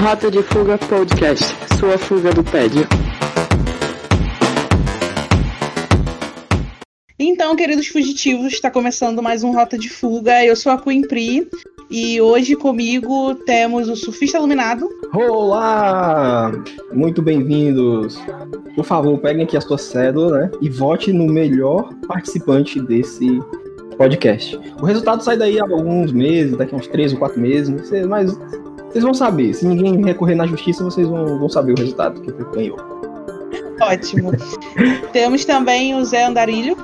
Rota de Fuga Podcast, sua fuga do tédio. Então, queridos fugitivos, está começando mais um Rota de Fuga. Eu sou a Queen Pri e hoje comigo temos o Surfista Iluminado. Olá! Muito bem-vindos. Por favor, peguem aqui a sua cédula né, e vote no melhor participante desse podcast. O resultado sai daí há alguns meses, daqui a uns três ou quatro meses, mas vocês vão saber. Se ninguém recorrer na justiça, vocês vão, vão saber o resultado que ganhou. Ótimo. Temos também o Zé Andarilho.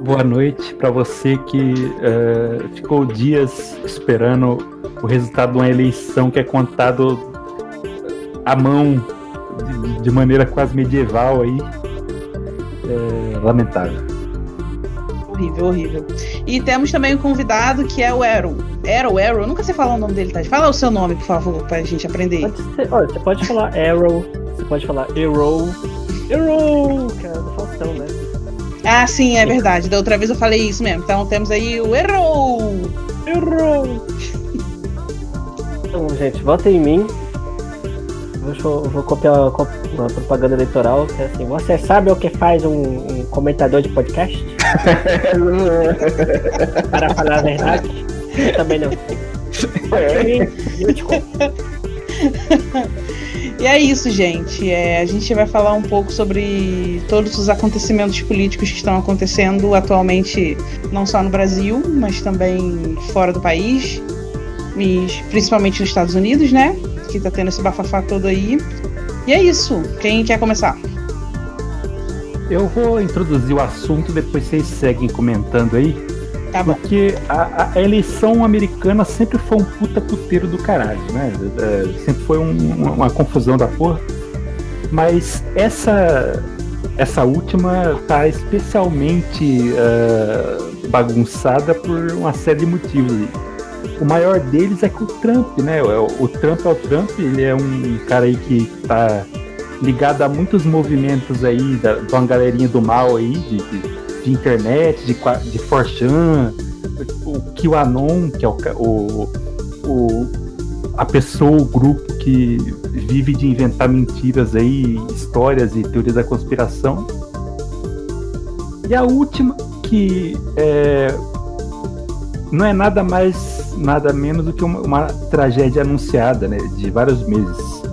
Boa noite para você que uh, ficou dias esperando o resultado de uma eleição que é contado à mão de, de maneira quase medieval aí. É, lamentável. Horrível, horrível. E temos também um convidado que é o Arrow. Arrow, Arrow, eu nunca sei falar o nome dele, tá? Fala o seu nome, por favor, pra gente aprender. Pode ser, olha, você pode falar Arrow, você pode falar Arrow. Arrow, cara, do Faustão, né? Ah, sim, é verdade. Da outra vez eu falei isso mesmo. Então temos aí o Errou! Errou! Então, gente, votem em mim. Eu vou copiar uma propaganda eleitoral, que é assim, você sabe o que faz um, um comentador de podcast? Para falar a verdade, eu também não sei. E eu te conto. E é isso, gente. É, a gente vai falar um pouco sobre todos os acontecimentos políticos que estão acontecendo atualmente, não só no Brasil, mas também fora do país, e principalmente nos Estados Unidos, né? Que tá tendo esse bafafá todo aí. E é isso. Quem quer começar? Eu vou introduzir o assunto, depois vocês seguem comentando aí. Tá bom. Porque a, a, eleição americana sempre foi um puta puteiro do caralho, né? É, sempre foi um, uma confusão da porra. Mas essa essa última tá especialmente uh, bagunçada por uma série de motivos. O maior deles é que o Trump, né? O, o Trump é o Trump, ele é um cara aí que tá ligado a muitos movimentos aí, da, de uma galerinha do mal aí, de, de de internet, de, de Forchan, o QAnon, que é o, o, o, a pessoa, o grupo que vive de inventar mentiras aí, histórias e teorias da conspiração. E a última, que é, não é nada mais, nada menos do que uma, uma tragédia anunciada, né, de vários meses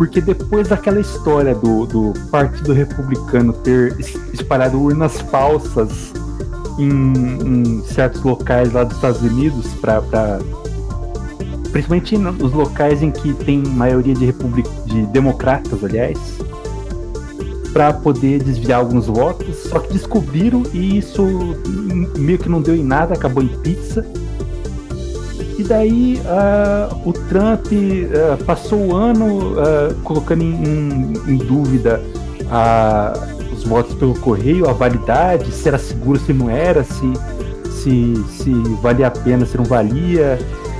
porque depois daquela história do, do Partido Republicano ter espalhado urnas falsas em, em certos locais lá dos Estados Unidos, para principalmente nos locais em que tem maioria de, republic, de democratas, aliás, para poder desviar alguns votos, só que descobriram e isso meio que não deu em nada, acabou em pizza. E daí uh, o Trump uh, passou o ano uh, colocando em, em, dúvida os votos pelo correio, a validade, se era seguro, se não era, se, se, se valia a pena, se não valia.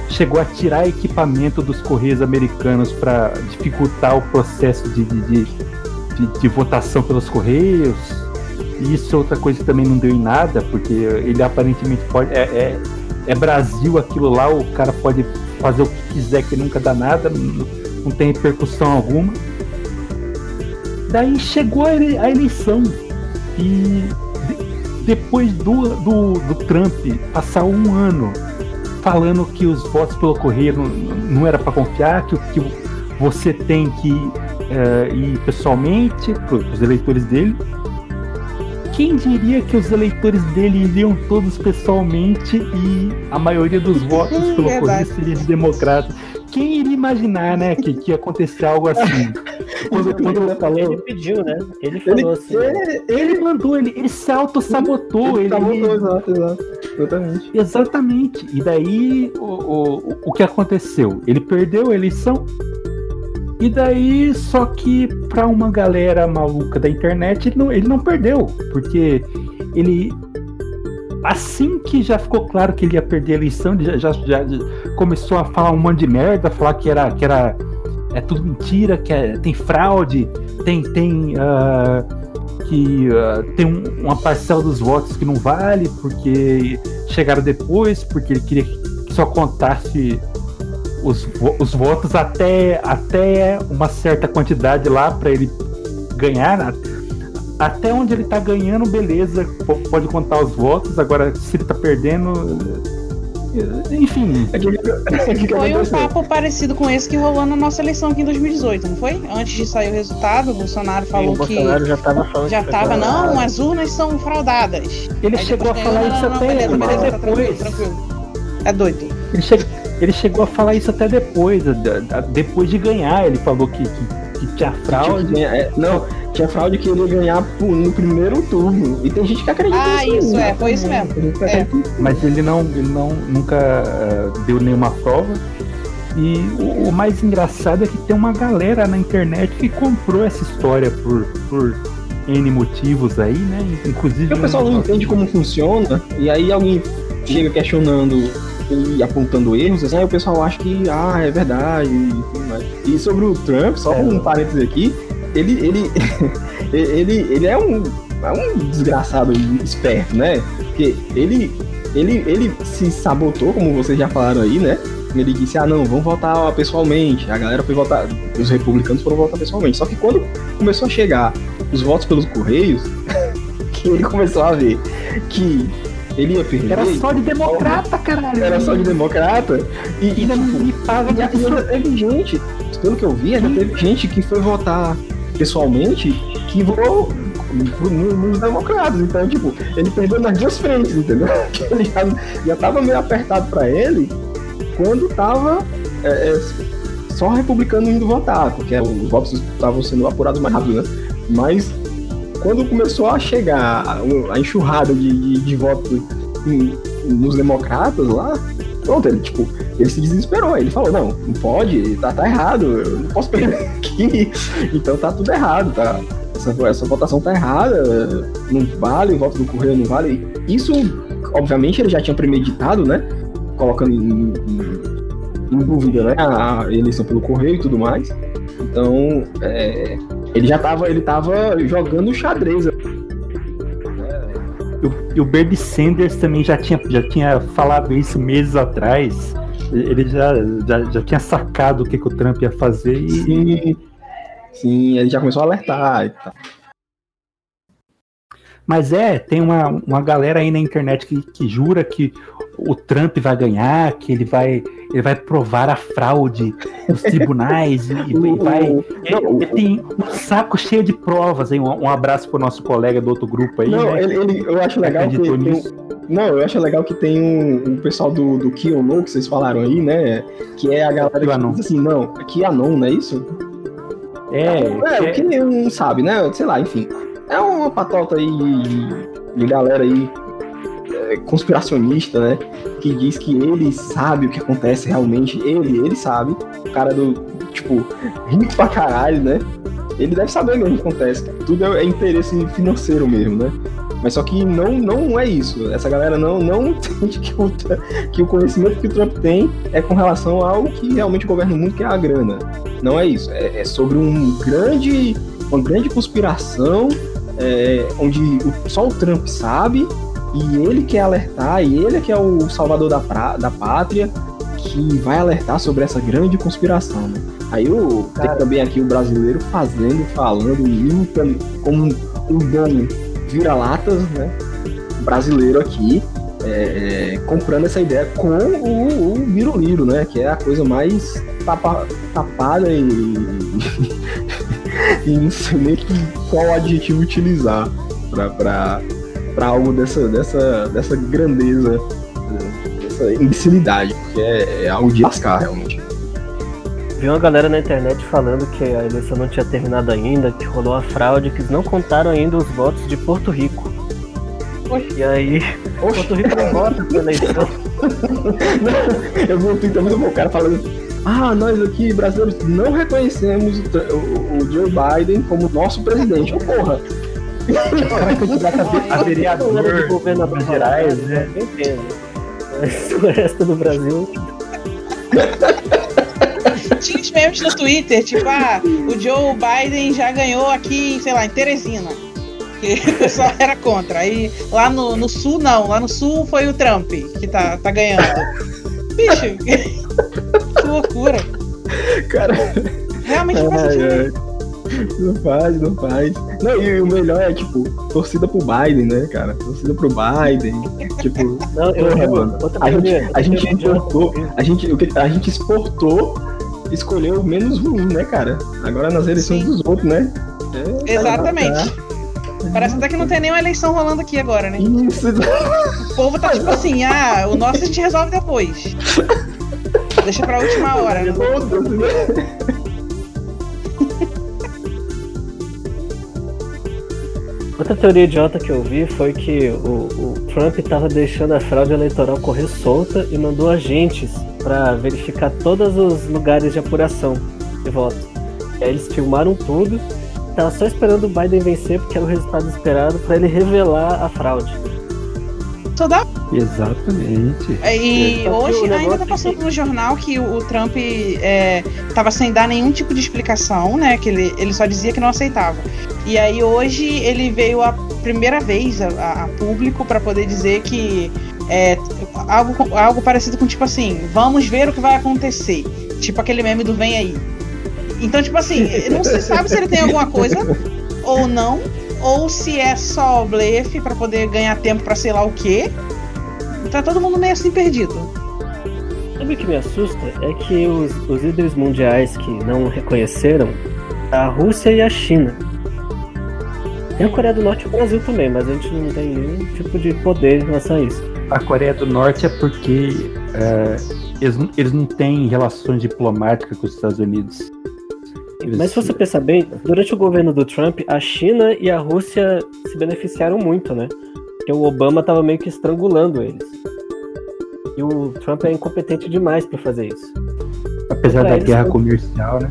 Chegou a tirar equipamento dos correios americanos para dificultar o processo de, de, de, de, votação pelos correios. Isso é outra coisa que também não deu em nada, porque ele aparentemente pode. É, é, é Brasil aquilo lá, o cara pode fazer o que quiser que nunca dá nada, não, não tem repercussão alguma. Daí chegou a eleição e de, depois do, do, do, Trump passar um ano falando que os votos pelo correio não, não era para confiar, que, que você tem que uh, ir pessoalmente para os eleitores dele quem diria que os eleitores dele iriam todos pessoalmente e a maioria dos votos pelo correio seria de democrata? Quem iria imaginar, né, que, que ia acontecer algo assim? Quando, quando ele falou, ele pediu, né? Ele falou ele, assim. Ele, ele, mandou, ele, ele se auto-sabotou. Ele, ele, sabotou, exato, exato. Exatamente. Exatamente. E daí, o, o, o que aconteceu? Ele perdeu a eleição, e daí, só que para uma galera maluca da internet, ele não, ele não perdeu, porque ele assim que já ficou claro que ele ia perder a eleição, ele já, já, já começou a falar um monte de merda, falar que era que era é tudo mentira, que é, tem fraude, tem tem uh, que uh, tem um, uma parcela dos votos que não vale porque chegaram depois, porque ele queria que só contasse os, os votos até, até uma certa quantidade lá para ele ganhar. Até onde ele tá ganhando, beleza, pode contar os votos. Agora, se ele tá perdendo. Enfim. Foi um papo parecido com esse que rolou na nossa eleição aqui em 2018, não foi? Antes de sair o resultado, o Bolsonaro falou Sim, o que. Bolsonaro já tava falando Já que tava, não, as urnas são fraudadas. Ele Aí chegou a falar ganhou, isso não, não, até beleza, beleza, tá tranquilo, depois. tranquilo. É doido. Ele, che ele chegou a falar isso até depois, depois de ganhar. Ele falou que, que, que tinha fraude. É, não, tinha fraude que ele ia ganhar no primeiro turno. E tem gente que acredita Ah, isso, né? é, foi isso mesmo. Que É. mas ele não, ele não nunca ah, deu nenhuma prova. E o, o mais engraçado é que tem uma galera na internet que comprou essa história por, por N motivos aí, né? Inclusive. Porque o pessoal não entende como funciona, e aí alguém chega questionando e apontando erros, assim, aí o pessoal acha que, ah, é verdade, e tudo mais. E sobre o Trump, só É. um parênteses aqui, ele, ele, ele, ele é um, é um desgraçado esperto, né? Porque ele, ele, ele se sabotou, como vocês já falaram aí, né? Ele disse, ah não, vamos votar pessoalmente. A galera foi votar, os republicanos foram votar pessoalmente. Só que quando começou a chegar os votos pelos Correios, que ele começou a ver que ele ia perder. Era só de democrata, caralho. Era só de democrata. E, e Ainda não me paga de ainda teve gente, pelo que eu vi, ainda teve gente que foi votar pessoalmente que votou nos democratas. Então, tipo, ele perdeu nas duas frentes, entendeu? Ele já, já tava meio apertado pra ele quando tava é, é, só republicano indo votar, porque os votos estavam sendo apurados mais rápido, né? Mas quando começou a chegar a, enxurrada de, de, de votos nos democratas lá, pronto, ele tipo, ele se desesperou. Ele falou, não, não pode, tá, tá errado, eu não posso perder aqui. Então tá tudo errado, tá? Essa, essa votação tá errada, não vale, o voto do Correio não vale. Isso, obviamente, ele já tinha premeditado, né? Colocando em, em- em dúvida né? a, a eleição pelo Correio e tudo mais. Então, é, ele já tava, ele tava jogando xadrez. E o- E o Bernie Sanders também já tinha, já tinha falado isso meses atrás. Ele já, já, já tinha sacado o que, que o Trump ia fazer e, Sim, sim, ele já começou a alertar e tal. Mas é, tem uma, uma galera aí na internet que, que jura que o Trump vai ganhar, que ele vai, ele vai provar a fraude nos tribunais e, e vai. Não, tem um saco cheio de provas aí. Um, um abraço pro nosso colega do outro grupo aí. Não, né, ele, ele- eu acho legal que tem. Não, eu acho legal que tem um, um pessoal do, do QAnon que vocês falaram aí, né? Que é a galera que diz assim, não, QAnon, não é isso? É, É, o é, que não sabe, né? Sei lá, enfim. É uma patota aí de, galera aí é, conspiracionista, né? Que diz que ele sabe o que acontece realmente. Ele, ele sabe. O cara do, tipo, rico pra caralho, né? Ele deve saber o que acontece. Tudo é, é interesse financeiro mesmo, né? Mas só que não, não é isso. Essa galera não, não entende que o, que o conhecimento que o Trump tem é com relação ao que realmente governa o mundo, que é a grana. Não é isso. É, é sobre um grande, uma grande conspiração é, onde o- só o Trump sabe e ele quer alertar, e ele é que é o salvador da, pra- da pátria, que vai alertar sobre essa grande conspiração. Né? Aí o, tem Cara. também aqui o brasileiro fazendo, falando, como um, bom vira-latas, né? Brasileiro aqui, é, é, comprando essa ideia com o, o Biruliro, né? Que é a coisa mais tapa- tapada e, e não sei nem que, qual adjetivo utilizar pra, pra, pra algo dessa, dessa, dessa grandeza, dessa imbecilidade, porque é, é algo de lascar, realmente. Vi uma galera na internet falando que a eleição não tinha terminado ainda, que rolou a fraude, que não contaram ainda os votos de Porto Rico. E aí, Porto Rico não vota pra eleição. Eu vi um tweet muito bom, o cara falando. Ah, nós aqui, brasileiros, não reconhecemos o, Tr- o- o Joe Biden como nosso presidente. Ô, porra! o cara é candidato a, ve- a Galera de vereador governador Minas Gerais, né? Entendo. O resto do Brasil. Tinha os memes no Twitter, tipo, ah, o Joe Biden já ganhou aqui, sei lá, em Teresina. Que o pessoal era contra. Aí lá no, no sul, não. Lá no sul foi o Trump que tá, tá ganhando. Bicho, Que loucura. Cara, Realmente não faz sentido. Não faz, não faz. Não, e o melhor é, tipo, torcida pro Biden, né, cara? Torcida pro Biden. Tipo, Não, eu, Porra, eu, mano. a gente, a gente importou, a gente, o que- a gente exportou, escolheu o menos ruim, né, cara? Agora nas eleições Sim. dos outros, né? É, Exatamente. Parece até que não tem nenhuma eleição rolando aqui agora, né? Isso, O povo tá tipo assim, ah, o nosso a gente resolve depois. Deixa pra última hora, né? Outra teoria idiota que eu vi foi que o, o Trump estava deixando a fraude eleitoral correr solta e mandou agentes para verificar todos os lugares de apuração de voto. E aí eles filmaram tudo, tava só esperando o Biden vencer porque era o resultado esperado para ele revelar a fraude. Só dá. Exatamente. E Só que o hoje ainda tá é passando que- no jornal que o, o Trump é, tava sem dar nenhum tipo de explicação, né? Que ele, ele só dizia que não aceitava. E aí hoje ele veio a primeira vez a, a- a público para poder dizer que é algo, algo parecido com tipo assim, vamos ver o que vai acontecer. Tipo aquele meme do vem aí. Então, tipo assim, não se sabe se ele tem alguma coisa ou não, ou se é só blefe para poder ganhar tempo para sei lá o quê. Tá todo mundo meio assim perdido. Sabe o que me assusta? É que os, os líderes mundiais que não reconheceram a Rússia e a China. Tem a Coreia do Norte e o Brasil também, mas a gente não tem nenhum tipo de poder em relação a isso. A Coreia do Norte é porque é, eles, não- eles não têm relações diplomáticas com os Estados Unidos. Mas se você pensar bem, durante o governo do Trump, a China e a Rússia se beneficiaram muito, né? Porque o Obama tava meio que estrangulando eles. E o Trump é incompetente demais pra fazer isso. apesar pra da guerra não- comercial, né?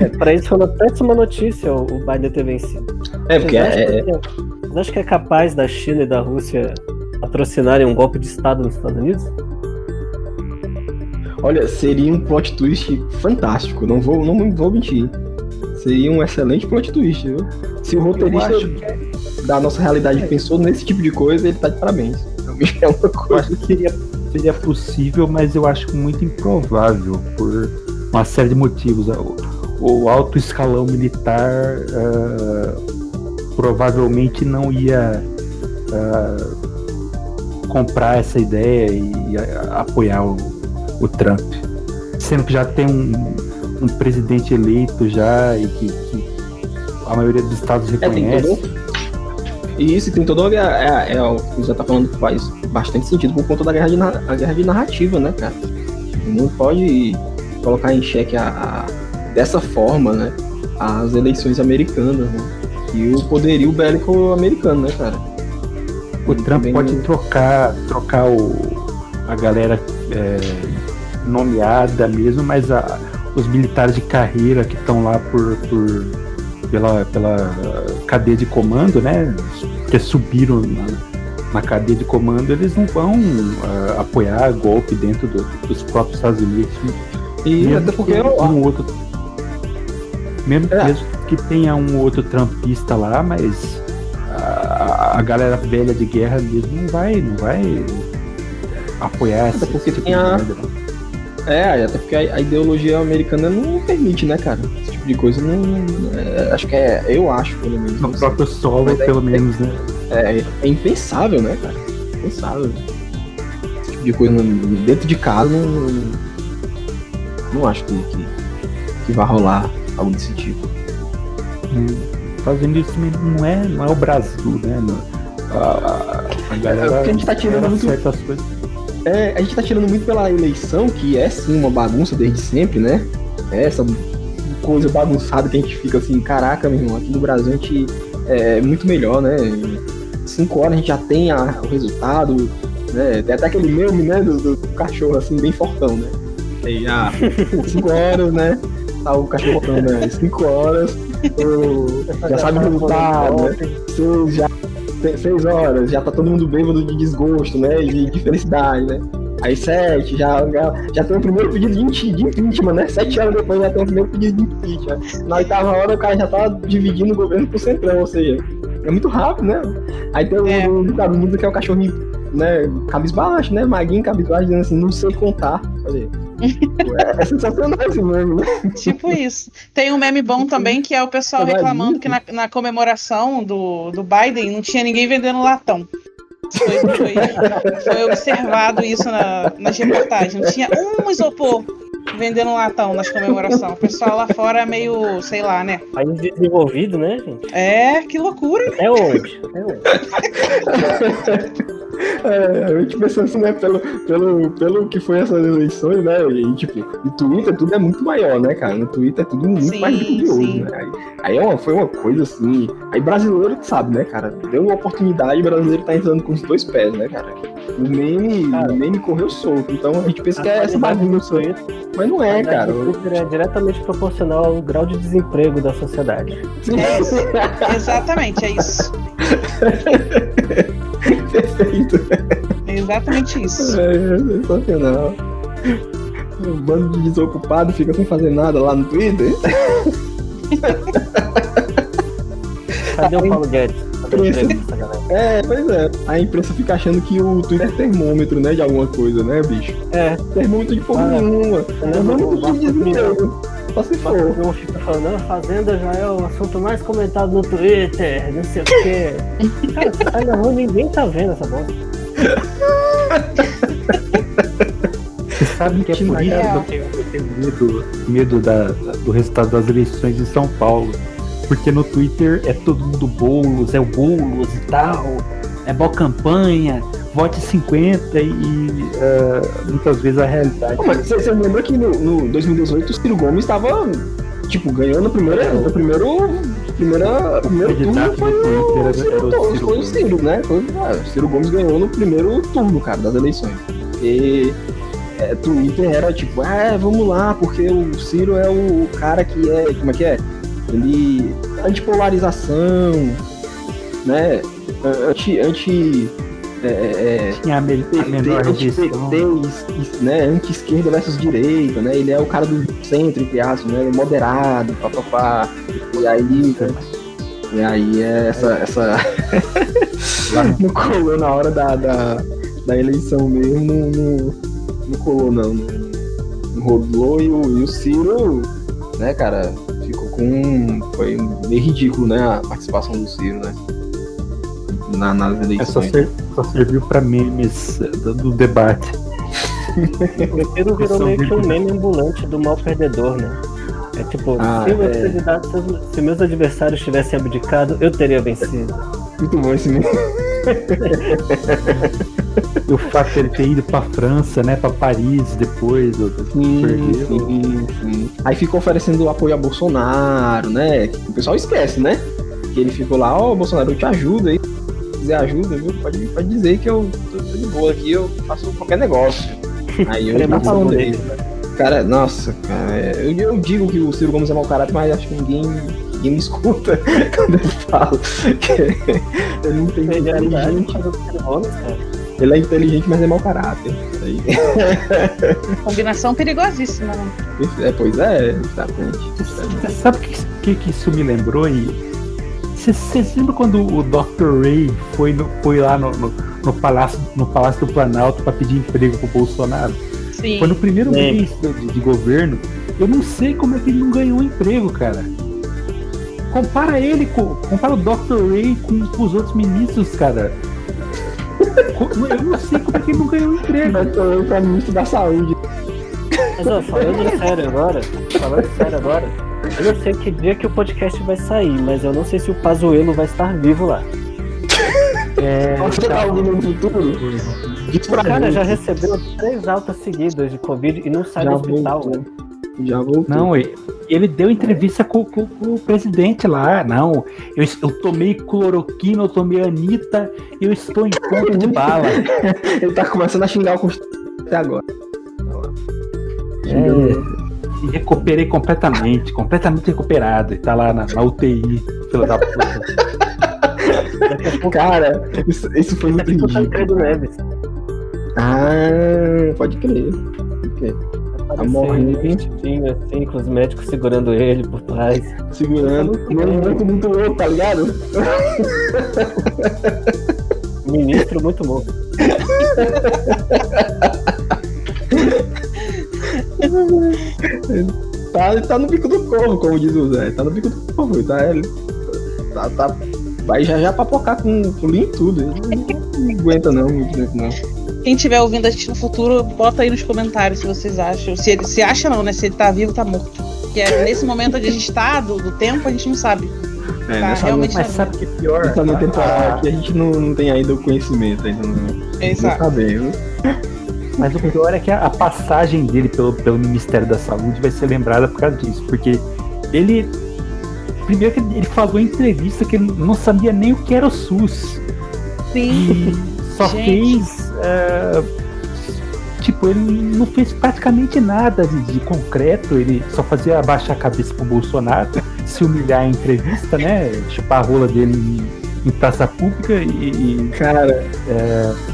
É, pra isso foi uma péssima notícia o Biden ter vencido. É, porque Vocês é, é, que, vocês acham que é capaz da China e da Rússia patrocinarem um golpe de Estado nos Estados Unidos? olha, seria um plot twist fantástico, não vou, não vou mentir. Seria um excelente plot twist, viu? Se o roteirista acho que- da nossa realidade pensou nesse tipo de coisa, ele tá de parabéns. Realmente é uma Eu coisa. acho que seria, seria possível, mas eu acho muito improvável por uma série de motivos. O, alto escalão militar ah, provavelmente não ia ah, comprar essa ideia e apoiar o, o Trump. Sendo que já tem um, um presidente eleito já e que, que a maioria dos estados É, reconhece. todo. E isso tem todo. É, é, é, o que já tá falando faz bastante sentido por conta da guerra de, a guerra de narrativa, né, cara? Não pode colocar em xeque a, a- dessa forma, né? As eleições americanas, né? E o poderio bélico americano, né, cara? O Trump pode não- trocar, trocar o, a galera é, nomeada mesmo, mas a- os militares de carreira que estão lá por, por- pela, pela cadeia de comando, né? Que subiram na, na cadeia de comando, eles não vão ah, apoiar golpe dentro do- dos próprios Estados Unidos. E até porque que eu, um outro, mesmo É. mesmo que tenha um outro trumpista lá, mas a, a galera velha de guerra mesmo não vai, não vai apoiar essa porque tem tipo de a- merda. É, até porque a, a ideologia americana não permite, né, cara? Esse tipo de coisa não. não- é, acho que é. Eu acho, pelo menos. No próprio solo, é- pelo menos, né? É, é impensável, né, cara? Impensável. Esse tipo de coisa dentro de casa não. Não acho que, que, que vai rolar algo desse tipo. Estados Unidos também não é, não é o Brasil, né? Não- a, a galera É porque a gente tá tirando muito- certas coisas. É, a gente tá tirando muito pela eleição, que é sim uma bagunça desde sempre, né? É essa coisa bagunçada que a gente fica assim, caraca, meu irmão, aqui no Brasil a gente é muito melhor, né? Em cinco horas a gente já tem a- o resultado, né? Tem até aquele meme, né, do, do cachorro assim, bem fortão, né? Aí já, cinco horas, né? Tá o cachorro falando, né? Cinco horas, o- já sabe o resultado, né? Já, seis horas, já tá todo mundo bêbado de desgosto, né? De, de felicidade, né? Aí sete, já, já, já tem o primeiro pedido de de impeachment, né? Sete horas depois já tem o primeiro pedido de impeachment. Na oitava hora o cara já tá dividindo o governo pro centrão, ou seja, é muito rápido, né? Aí tem o, É. o ditado mundo que é o cachorrinho né, cabisbaixo, né? Maguinho cabisbaixo, dizendo assim, não sei contar. É, é sensacional esse meme, né? Tipo isso. Tem um meme bom também que é o pessoal reclamando que na, na comemoração do, do Biden não tinha ninguém vendendo latão. Foi, foi- foi observado isso na, nas reportagens. Não tinha um isopor vendendo latão nas comemorações. O pessoal lá fora é meio, sei lá, né? País desenvolvido, né, gente? É, que loucura. Até onde? Até onde? É, a gente pensando assim, né, pelo, pelo, pelo que foi essas eleições, né, e tipo, no Twitter tudo é muito maior, né, cara, no Twitter é tudo muito Sim, mais grandioso, né, aí, aí é uma- foi uma coisa assim, aí brasileiro que sabe, né, cara, deu uma oportunidade, o brasileiro tá entrando com os dois pés, né, cara, o meme, Cara. o meme correu solto, então a gente pensa que é essa bagunça, mas não a é, cara, é diretamente proporcional ao grau de desemprego da sociedade. É isso. Exatamente, é isso. perfeito, É exatamente isso. é sensacional. Um bando de desocupado fica sem fazer nada lá no Twitter. Cadê o Paulo Guedes? Galera? É, pois é. A imprensa fica achando que o Twitter é termômetro, né? De alguma coisa, né, bicho? É, Termômetro de porra Ah, nenhuma. não, Termômetro não, de desemprego. Só se for. não fica falando, a Fazenda já é o assunto mais comentado no Twitter, não sei o quê. Cara, você tá na rua, ninguém tá vendo essa bosta. Você sabe que é por isso que eu tenho, medo, medo da- da- do resultado das eleições de São Paulo. Porque no Twitter é todo mundo Boulos, é o Boulos e tal, é boa campanha, vote 50 e eh, muitas vezes a realidade. Pô, Mas você, você lembra que no, no 2018 o Ciro Gomes estava, tipo, ganhando o primeiro. O primeiro. Primeira, primeiro turno foi o, era- Ciro, era o Ciro foi o. Ciro, né? Foi, ah, o Ciro Gomes ganhou no primeiro turno, cara, das eleições. E é, Twitter era tipo, ah, vamos lá, porque o Ciro é o cara que é. Como é que é? Ele. Antipolarização, né? Anti. anti é, é, é, Tinha né, anti-esquerda versus direita, né, ele é o cara do centro, entre aspas, né, moderado, papapá, e aí, e aí é essa, essa, não colou na hora da, da, da eleição mesmo, não, não, não colou não, não, rolou, e o, e o Ciro, né, cara, com, foi meio ridículo, né, a participação do Ciro, né, na, nas É só, eleições. ser- só serviu pra memes eh, do, do debate. O Ciro virou meio que um meme ambulante do mal perdedor, né? É tipo, Ah, se, meus é. se meus adversários tivessem abdicado, eu teria vencido. Muito bom esse mesmo. E o fato de ele ter ido pra França, né, pra Paris depois, Sim, perdeu. sim, sim. Aí ficou oferecendo apoio a Bolsonaro, né? O pessoal esquece, né? Que ele ficou lá, ó, Bolsonaro, eu te ajudo aí. Se quiser ajuda, viu? Pode, pode dizer que eu tô, tô de boa aqui, eu faço qualquer negócio. Aí eu Ele é tá falando dele. Cara, nossa, cara, é, eu, eu digo que o Ciro Gomes é mau caráter, mas acho que ninguém, ninguém me escuta quando eu falo. Que ele não tem Ele é inteligente, do Ciro Gomes, cara. Ele é inteligente, mas é mau caráter. Aí, Combinação perigosíssima, né? é, pois é, exatamente. sabe o que, que, que isso me lembrou? E vocês lembram quando o Dr. Ray foi, no- foi lá no, no, no palácio, no Palácio do Planalto para pedir emprego pro Bolsonaro? Sim. Foi no primeiro Lembro. mês de, de governo. Eu não sei como é que ele não ganhou um emprego, cara. Compara ele com. Compara o Dr. Ray com, com os outros ministros, cara. Eu não sei como é que ele não ganhou emprego. Mas tô eu pra ministro da saúde. Mas ó, falando sério agora, falando sério agora, eu não sei que dia que o podcast vai sair, mas eu não sei se o Pazuello vai estar vivo lá. É, Você tá ouvindo no futuro? Diz O cara gente. já recebeu três altas seguidas de Covid e não sai Já do hospital, né? Já voltou. Não, ele, deu entrevista com, com- com o presidente lá. Não, eu, eu tomei cloroquina, eu tomei Anitta, eu estou em ponto de bala. Ele tá começando a xingar o Constituição até agora. É, e recuperei completamente, completamente recuperado. E tá lá na, na UTI, filho da puta. Pouco Cara, isso, isso foi muito ridículo. Neves. Ah, pode crer. Pode crer. Apareceu morrendo. vestidinho assim, com os médicos segurando ele por trás. Segurando. Meu muito, muito louco, tá ligado? Ministro muito bom. tá, tá no bico do corvo, como diz o Zé. Tá no bico do corvo. Tá, tá, tá, vai já já papocar com, com linha e tudo. Ele Não aguenta não, muito tempo não. Quem estiver ouvindo a gente no futuro, bota aí nos comentários se vocês acham. Se ele se acha não, né? Se ele tá vivo, tá morto. Porque é nesse momento onde a gente tá, do, do tempo, a gente não sabe. É, Tá, nessa, realmente Mas sabe o que é pior? nessa nova temporada Ah, aqui a gente não, não tem ainda o conhecimento, ainda não, não Exato. sabemos. Mas o pior é que a, a passagem dele pelo, pelo Ministério da Saúde vai ser lembrada por causa disso. Porque ele. Primeiro que ele falou em entrevista que ele não sabia nem o que era o SUS. Sim. Só Gente. fez. é, tipo, ele não fez praticamente nada de, de concreto. Ele só fazia abaixar a cabeça pro Bolsonaro, se humilhar em entrevista, né? Chupar a rola dele em, em praça pública e, e Cara,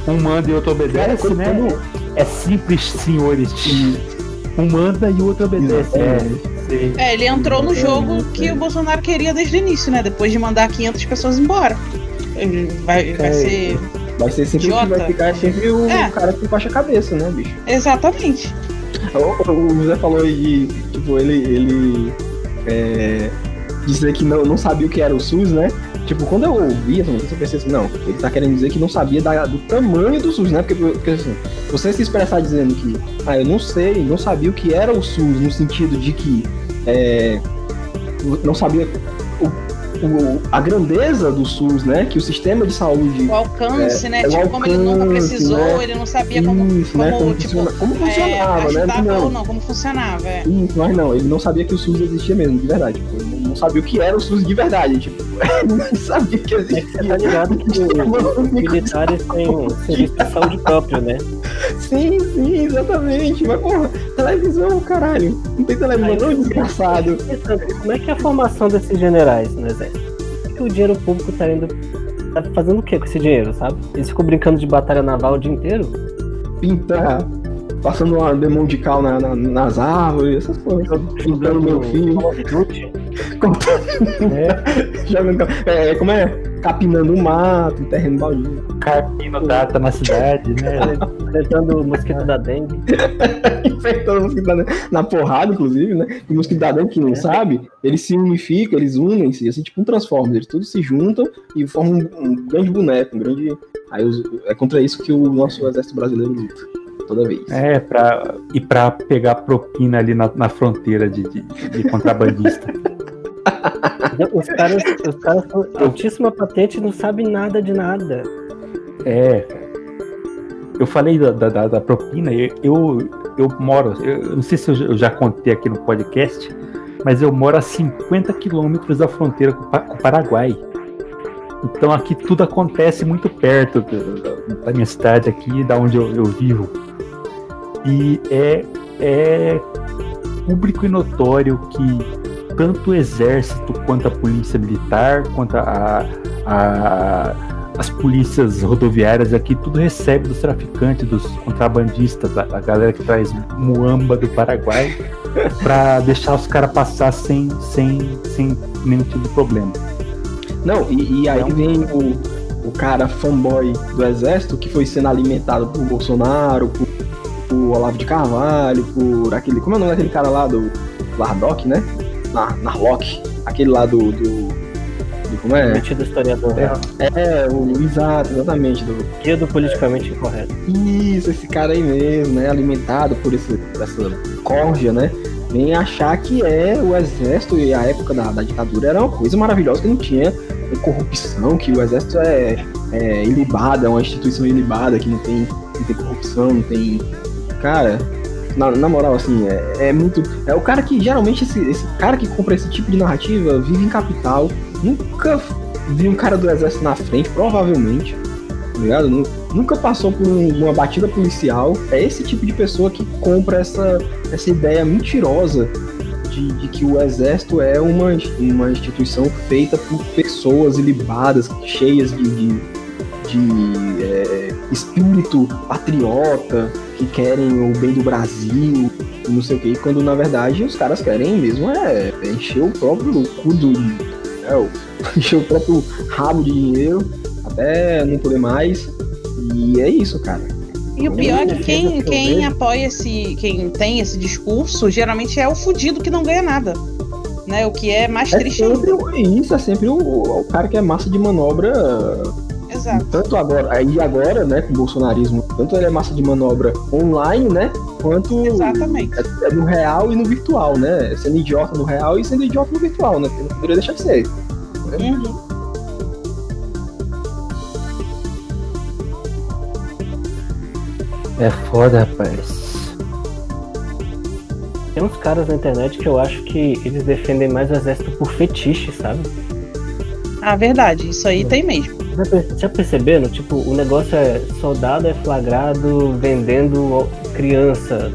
um manda e outro obedece, Cara, né? É simples, senhores. Um manda e o outro obedece. É. É, ele entrou no jogo que o Bolsonaro queria desde o início, né? Depois de mandar 500 pessoas embora. Ele vai, vai É. ser. Vai ser sempre o que vai ficar sempre o É. cara que baixa a cabeça, né, bicho? Exatamente. O, o José falou aí de, tipo, ele, ele é, dizer que não, não sabia o que era o SUS, né? Tipo, quando eu ouvi essa notícia, eu pensei assim, não, ele tá querendo dizer que não sabia da- do tamanho do SUS, né? Porque, porque assim, você se expressar dizendo que, ah, eu não sei, não sabia o que era o SUS, no sentido de que é, não sabia o- a grandeza do SUS, né? Que o sistema de saúde O alcance, né? é Tipo, como ele nunca alcance, precisou, né? ele não sabia como, Isso, né? como, Como, tipo, funciona- como é, funcionava, né? ajudava Não, não, como funcionava. É. Isso, mas não, ele não sabia que o SUS existia mesmo, de verdade. Tipo, ele não sabia o que era o SUS de verdade. Tipo, ele não sabia que É que você tá existia. ligado que os militares têm um serviço de saúde próprio, né? Sim, sim, exatamente. Mas, porra, televisão, caralho. Não tem televisão, não, desgraçado. Como é que é a formação desses generais no exército? Que o dinheiro público tá indo. Tá fazendo o que com esse dinheiro, sabe? Eles ficam brincando de batalha naval o dia inteiro? Pintar, passando uma demão de cal na, na- nas árvores, essas coisas. Pintando meu filho. Duty. É, Jogando É, como é? Capinando o mato, em terreno baldio. Carpino data na cidade, né? enfrentando o mosquito da dengue. Enfrentando o mosquito da dengue na porrada, inclusive, né? E o mosquito da dengue, que não É. sabe, eles se unificam, eles unem-se, assim, tipo um Transformers, eles todos se juntam e formam um, um grande boneco, um grande. Aí os- é contra isso que o nosso exército brasileiro luta. Toda vez. É, pra, e pra pegar propina ali na, na fronteira de, de, de contrabandista. Os caras, os são altíssima patente não sabem nada de nada. É. Eu falei da, da, da- propina, eu, eu, eu moro, eu não sei se eu já- contei aqui no podcast, mas eu moro a 50 quilômetros da fronteira com, o Paraguai. Então aqui tudo acontece muito perto da minha cidade aqui, da onde eu, eu vivo. E é, é público e notório que tanto o exército quanto a polícia militar, quanto a, a- as polícias rodoviárias aqui, tudo recebe dos traficantes, dos contrabandistas, a, a galera que traz muamba do Paraguai, pra deixar os caras passar sem, sem, sem nenhum tipo de problema. Não, e, e aí É um- vem o, o cara fanboy do exército que foi sendo alimentado por Bolsonaro, por, por Olavo de Carvalho, por aquele. Como é o nome daquele cara lá do Lardoc, né? Na, Narlock. Aquele lá do. do, do- como é? Metido historiador. É, o exato, exatamente. Do, Guia do politicamente incorreto. Isso, esse cara aí mesmo, né? Alimentado por esse, essa corja, né? Vem achar que é o exército e a época da, da ditadura era uma coisa maravilhosa que não tinha corrupção, que o exército é, é ilibado, é uma instituição ilibada, que não tem, não tem corrupção, não tem. Cara, na, na moral, assim, é, é muito. É o cara que geralmente esse, esse cara que compra esse tipo de narrativa vive em capital, nunca viu um cara do exército na frente, provavelmente. Tá ligado? Nu- Nunca passou por um- uma batida policial. É esse tipo de pessoa que compra essa, essa ideia mentirosa de, de que o exército é uma, uma instituição feita por pessoas ilibadas, cheias de, de, de, é, espírito patriota, que querem o bem do Brasil não sei o que, quando na verdade os caras querem mesmo é, é encher o próprio cu do. É, encher o próprio rabo de dinheiro até não poder mais. E é isso, cara. E o pior é que quem, quem apoia esse. quem tem esse discurso, geralmente é o fudido que não ganha nada. Né? O que é mais É triste sempre, isso, é sempre o, o cara que é massa de manobra Exato. tanto agora, aí agora, né, com o bolsonarismo, tanto ele é massa de manobra online, né, quanto Exatamente. é, é no real e no virtual, né, sendo idiota no real e sendo idiota no virtual, né, porque não poderia deixar de ser. Uhum. É foda, rapaz. Tem uns caras na internet que eu acho que eles defendem mais o exército por fetiche, sabe? Ah, verdade. Isso aí tem mesmo. Já, per- já perceberam? Tipo, o negócio é soldado é flagrado vendendo criança.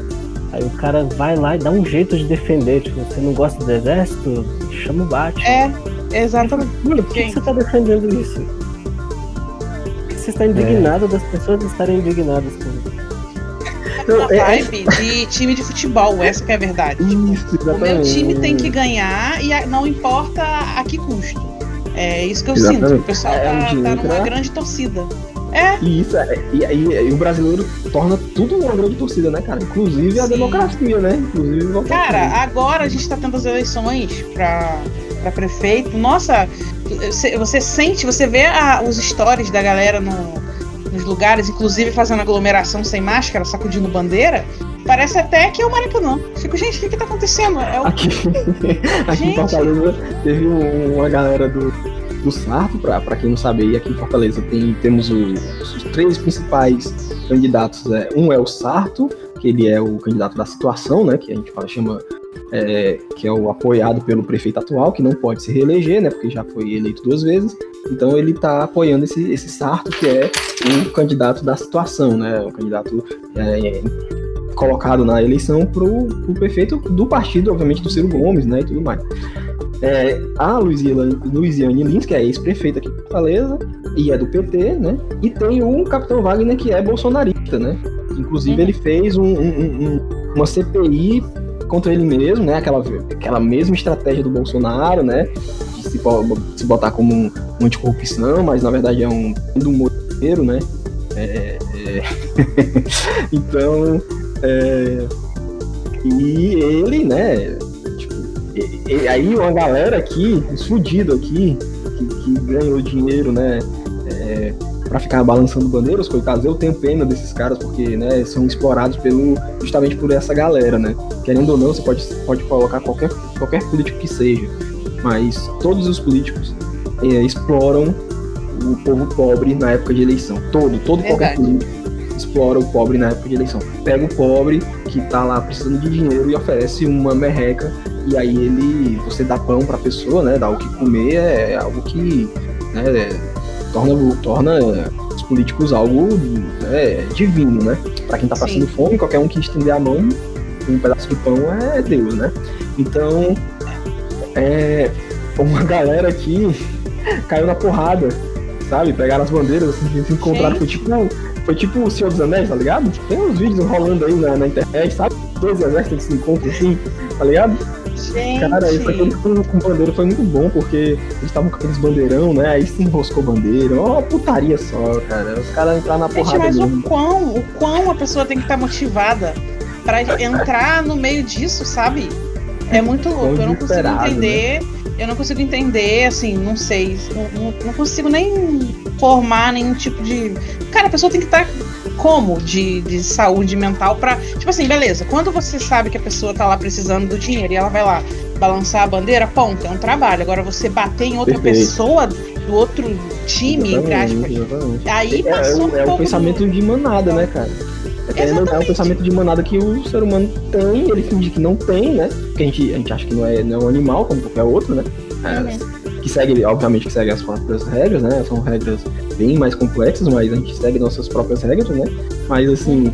Aí o cara vai lá e dá um jeito de defender. Tipo, você não gosta do exército? Chama o Batman. É, exatamente. Mano, por que, você tá defendendo isso? Por que você está indignado das pessoas estarem indignadas com isso? Uma é- é- vibe de time de futebol, essa que é a verdade. Isso, O meu time tem que ganhar e não importa a que custo. É isso que eu Exatamente. sinto. O pessoal É, tá, tá numa grande torcida. É, E isso, é- e, e- e o brasileiro torna tudo uma grande torcida, né, cara? Inclusive a Sim. democracia, né? Inclusive votar. cara, agora a gente tá tendo as eleições pra, pra prefeito. Nossa, você, você sente, você vê a- os stories da galera no- nos lugares, inclusive fazendo aglomeração sem máscara, sacudindo bandeira. Parece até que é o Maracanã. Fico, gente, o que que tá acontecendo? É o Aqui, aqui em. Fortaleza teve um- uma galera do, do Sarto, pra, pra quem não sabe, aí aqui em Fortaleza tem, temos o- os três principais candidatos. É, um é o Sarto, que ele é o candidato da situação, né? Que a gente fala, chama. É, que é o apoiado pelo prefeito atual, que não pode se reeleger, né? Porque já foi eleito duas vezes. Então ele tá apoiando esse, esse Sarto, que é o candidato da situação, né? O candidato é, colocado na eleição pro, pro prefeito do partido, obviamente, do Ciro Gomes, né, e tudo mais. É, a Luiziane, Luiziane Lins, que é ex-prefeita aqui de Fortaleza, e é do PT, né, e tem o Capitão Wagner, que é bolsonarista, né, inclusive Uhum. ele fez um- um- um- uma CPI contra ele mesmo, né, aquela, aquela mesma estratégia do Bolsonaro, né, de se, se botar como um, um anticorrupção, mas na verdade é um do moreiro, né, é, é, então, é, e ele, né? Tipo, e- aí uma galera aqui, os fudidos aqui, que, que ganhou dinheiro, né? É, pra ficar balançando bandeiras, coitados, eu tenho pena desses caras, porque, né, são explorados pelo, justamente por essa galera, né? Querendo ou não, você pode, pode colocar qualquer, qualquer político que seja, mas todos os políticos é, exploram o povo pobre na época de eleição. Todo, todo qualquer Verdade. político explora o pobre na época de eleição. Pega o pobre que tá lá precisando de dinheiro e oferece uma merreca e aí ele você dá pão pra pessoa, né? Dá o que comer é algo que né, é, torna torna os políticos algo né, divino, né? Pra quem tá Sim. passando fome, qualquer um que estender a mão um pedaço de pão é Deus, né? Então é uma galera aqui caiu na porrada, sabe? Pegaram as bandeiras, assim, se encontraram, foi tipo foi tipo o Senhor dos Anéis, tá ligado? Tem uns vídeos rolando aí na, na internet, sabe? Dois exércitos que se encontram assim, tá ligado? Gente. Cara, isso aqui com, com bandeira foi muito bom, porque eles estavam com aqueles bandeirão, né? Aí se enroscou bandeira. Ó, putaria só, cara. Os caras entraram na Gente, porrada mas o mesmo. quão, o quão a pessoa tem que estar motivada pra entrar no meio disso, sabe? É muito louco. Eu não consigo né? entender. Eu não consigo entender, assim, não sei. Não, não- não consigo nem formar nenhum tipo de. Cara, a pessoa tem que estar como de, de saúde mental pra. Tipo assim, beleza. Quando você sabe que a pessoa tá lá precisando do dinheiro e ela vai lá balançar a bandeira, ponto, é um trabalho. Agora você bater em outra Perfeito. pessoa do outro time, entre aspas. Exatamente. Aí É, passou o, um é pouco pensamento de manada, né, cara? É, querendo é um pensamento de manada que o ser humano tem, ele finge que não tem, né? Porque a gente, a gente acha que não é, não é um animal, como qualquer outro, né? É, que segue, obviamente, que segue as próprias regras, né? São regras bem mais complexas, mas a gente segue nossas próprias regras, né? Mas assim,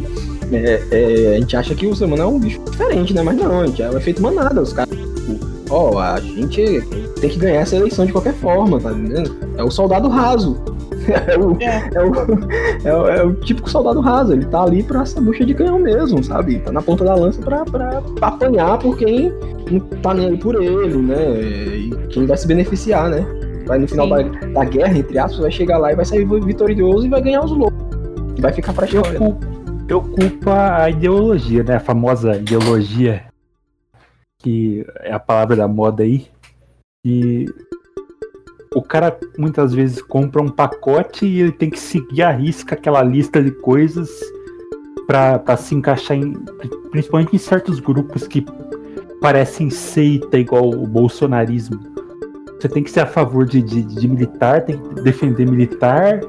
é, é, a gente acha que o ser humano é um bicho diferente, né? Mas não, a gente é o efeito manada. Os caras, tipo, ó, a gente tem que ganhar essa eleição de qualquer forma, tá entendendo? É o soldado raso. É o, É. é, o, é, o, é o típico soldado raso, ele tá ali pra essa bucha de canhão mesmo, sabe? Tá na ponta da lança pra, pra, pra apanhar por quem não tá nem aí por ele, né? E quem vai se beneficiar, né? Vai no final da, da guerra, entre aspas, vai chegar lá e vai sair vitorioso e vai ganhar os loucos. E vai ficar pra Eu história. culpo, preocupa a ideologia, né? A famosa ideologia, que é a palavra da moda aí. E o cara muitas vezes compra um pacote e ele tem que seguir a risca aquela lista de coisas para se encaixar em, principalmente em certos grupos que parecem seita igual o bolsonarismo. Você tem que ser a favor de, de, de militar, tem que defender militar,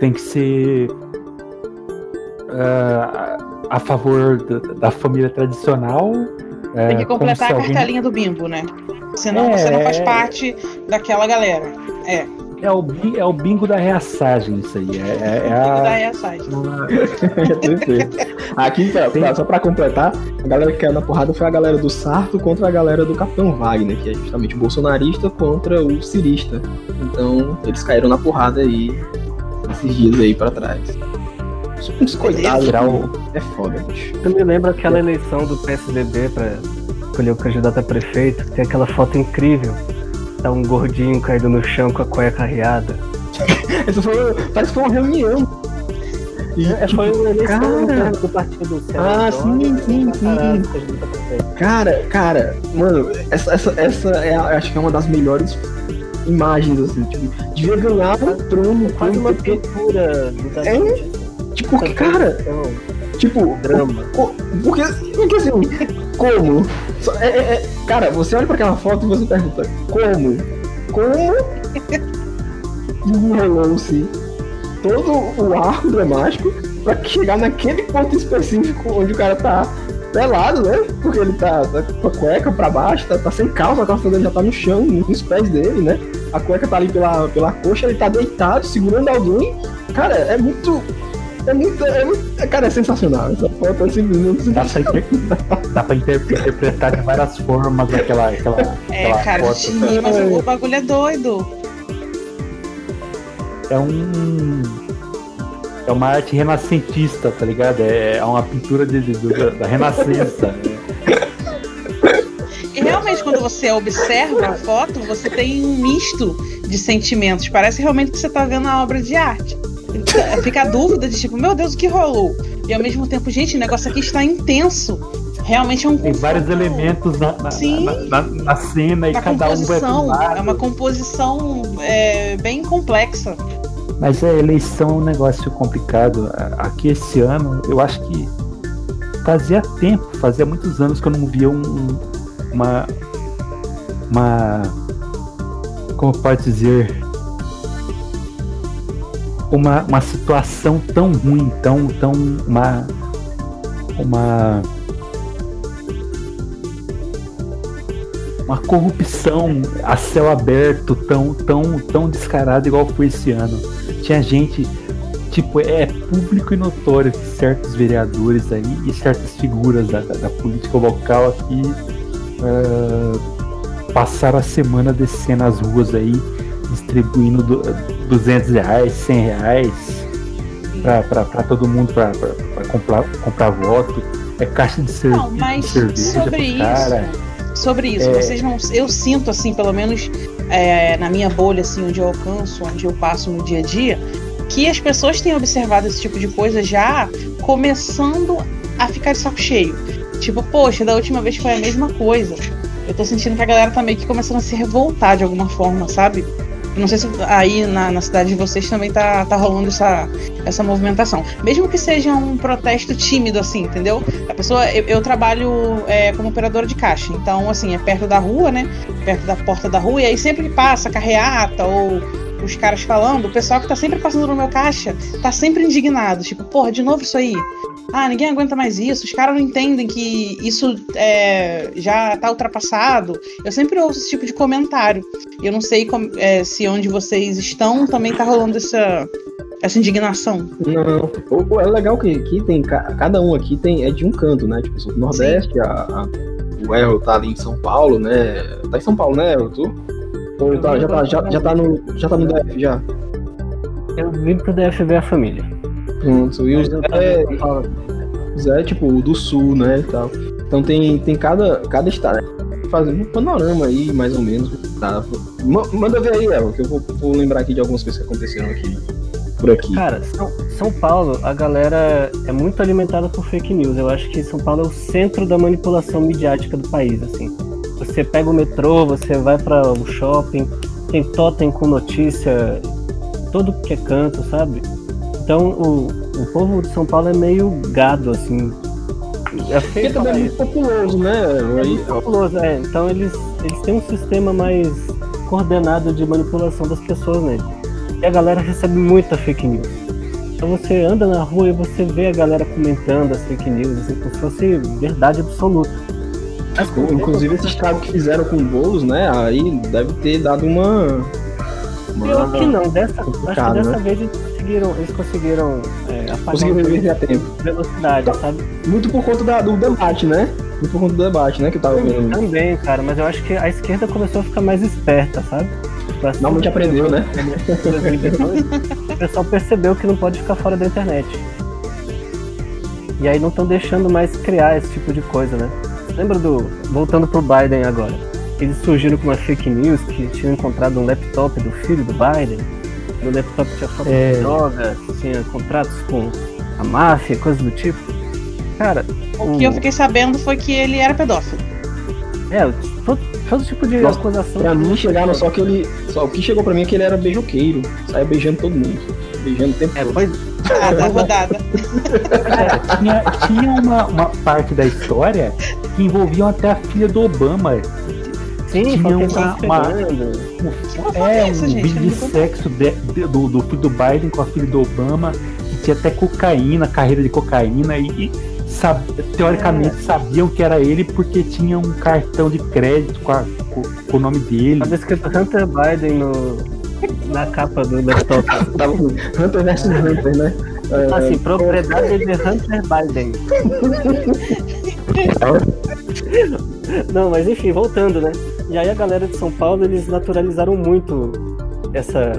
tem que ser uh, a favor da, da família tradicional. Tem que uh, completar a alguém... cartelinha do bimbo, né? Senão É. você não faz parte daquela galera. É, É o, é o bingo da reaçagem, isso aí. É, é- é que dar a, reaçagem. Perfeito. Aqui, pra- pra- só pra completar, a galera que caiu na porrada foi a galera do Sarto contra a galera do Capitão Wagner, que é justamente o bolsonarista contra o cirista. Então, eles caíram na porrada aí esses dias aí pra trás. Uns coitados, Geral- é foda, bicho. Eu me lembro aquela eleição do PSDB pra escolher o candidato a prefeito, tem aquela foto incrível. Tá um gordinho caído no chão com a cueca arriada. Essa foi, parece que foi uma reunião. E, É, tipo, foi uma eleição cara. do partido Ah, sim, sim, sim. Cara, cara, mano, essa, essa, essa é, acho que é uma das melhores imagens, assim, tipo, devia ganhar um trono, Quase uma pintura É? tipo, cara, tipo, drama. porque, porque assim, como? É- é- é- cara, você olha pra aquela foto e você pergunta, como? Como desenrolou-se todo o arco dramático pra chegar naquele ponto específico onde o cara tá pelado, né? Porque ele tá, tá com a cueca pra baixo, tá, tá sem calça, a calça dele já tá no chão, nos pés dele, né? A cueca tá ali pela, pela coxa, ele tá deitado, segurando alguém. Cara, é muito. É muito. É muito cara, é sensacional. Essa foto é simplesmente dá, pra inter- dá pra inter- interpretar de várias formas aquela, aquela, É, aquela cara, foto. de rir, mas o bagulho é doido. É um. É uma arte renascentista, tá ligado? É, é uma pintura de, de- do- da renascença. Realmente, quando você observa a foto, você tem um misto de sentimentos. Parece realmente que você tá vendo a obra de arte. Fica a dúvida de tipo, meu Deus, o que rolou? E ao mesmo tempo, gente, o negócio aqui está intenso. Realmente é um Tem vários elementos na, na, Sim. na, na- na cena e da cada um vai um lado. É uma composição é, bem complexa. Mas a eleição é um negócio complicado. Aqui esse ano, eu acho que fazia tempo, fazia muitos anos que eu não via um, uma. Uma. Como pode dizer? Uma, uma situação tão ruim, tão. tão uma. Uma. Uma corrupção a céu aberto tão, tão, tão descarada igual foi esse ano tinha gente, tipo, é público e notório que certos vereadores aí e certas figuras da, da- da política local aqui ah, passaram a semana descendo as ruas aí, distribuindo du- 200 reais, 100 reais pra todo mundo pra comprar, comprar voto. É caixa de, cer Não, de mas cerveja sobre pro isso, cara. sobre isso, É. vocês não. Eu sinto, assim, pelo menos é, na minha bolha, assim, onde eu alcanço, onde eu passo no dia a dia, que as pessoas têm observado esse tipo de coisa já começando a ficar de saco cheio. Tipo, poxa, da última vez foi a mesma coisa. Eu tô sentindo que a galera tá meio que começando a se revoltar de alguma forma, sabe? Não sei se aí na, na cidade de vocês também tá, tá rolando essa, essa movimentação. Mesmo que seja um protesto tímido, assim, entendeu? A pessoa, eu, eu trabalho é, como operadora de caixa, então, assim, é perto da rua, né? Perto da porta da rua, e aí sempre que passa carreata ou os caras falando, o pessoal que tá sempre passando no meu caixa tá sempre indignado. Tipo, porra, de novo isso aí. Ah, ninguém aguenta mais isso. Os caras não entendem que isso é, já tá ultrapassado. Eu sempre ouço esse tipo de comentário. Eu não sei como- é, se onde vocês estão também tá rolando essa, essa indignação. Não. É legal que aqui tem. ca- Cada um aqui tem, é de um canto, né? Tipo, sou do Nordeste, a, a- o Errol tá ali em São Paulo, né? Tá em São Paulo, né, Errol? Tu? Ou tá- já, tá, já, já tá no. Já tá no DF já. Eu vim pro DF ver a família. Pronto. E o Zé, o Zé é tipo do sul, né? E tal. Então tem, tem cada, cada estado. Fazendo um panorama aí, mais ou menos. Tá? Ma- Manda ver aí, Errol, que eu vou, vou lembrar aqui de algumas coisas que aconteceram aqui. por aqui. Cara, São, São Paulo, a galera é muito alimentada por fake news. Eu acho que São Paulo é o centro da manipulação midiática do país, assim. Você pega o metrô, você vai para o shopping, tem totem com notícia, todo que é canto, sabe? Então o, o povo de São Paulo é meio gado, assim. É feio também é muito populoso, né? é muito populoso, é. Então eles, eles têm um sistema mais coordenado de manipulação das pessoas nele. E a galera recebe muita fake news. Então você anda na rua e você vê a galera comentando as fake news, assim, como se fosse verdade absoluta. Mas Inclusive esse estrago que fizeram com bolos, né? Aí deve ter dado uma. Pior que não, dessa, acho que dessa né? vez conseguiram, eles conseguiram é, reverter a tempo. velocidade, sabe? Muito por conta da- do debate, né? Muito por conta do debate, né? Que eu tava vendo. Também, cara, mas eu acho que a esquerda começou a ficar mais esperta, sabe? Pra Finalmente aprendeu, né? 2018, o pessoal percebeu que não pode ficar fora da internet. E aí não estão deixando mais criar esse tipo de coisa, né? Lembra do. Voltando pro Biden agora. Eles surgiram com uma fake news que tinham encontrado um laptop do filho do Biden. No laptop tinha foto É. de drogas, tinha contratos com a máfia, coisas do tipo. Cara, O que eu fiquei sabendo foi que ele era pedófilo. É, todo, todo tipo de Nossa, acusação. Pra mim chegaram só que ele. Só o que chegou pra mim é que ele era beijoqueiro. Saia beijando todo mundo. Beijando o tempo É, todo. pois, Ah, da rodada. É, tinha tinha uma, uma parte da história que envolviam até a filha do Obama. Sim, Tinha uma- uma- fofoca É, é um vídeo de sexo de- de- do, do filho do Biden com a filha do Obama, que tinha até cocaína, carreira de cocaína, e, e sab- teoricamente sabiam que era ele porque tinha um cartão de crédito com, a- com- com o nome dele. Tava escrito Hunter Biden no, na capa do laptop. Tava Hunter vs Hunter, né? É, Assim, propriedade de Hunter Biden. Não, mas enfim, voltando, né? E aí a galera de São Paulo, eles naturalizaram muito essa,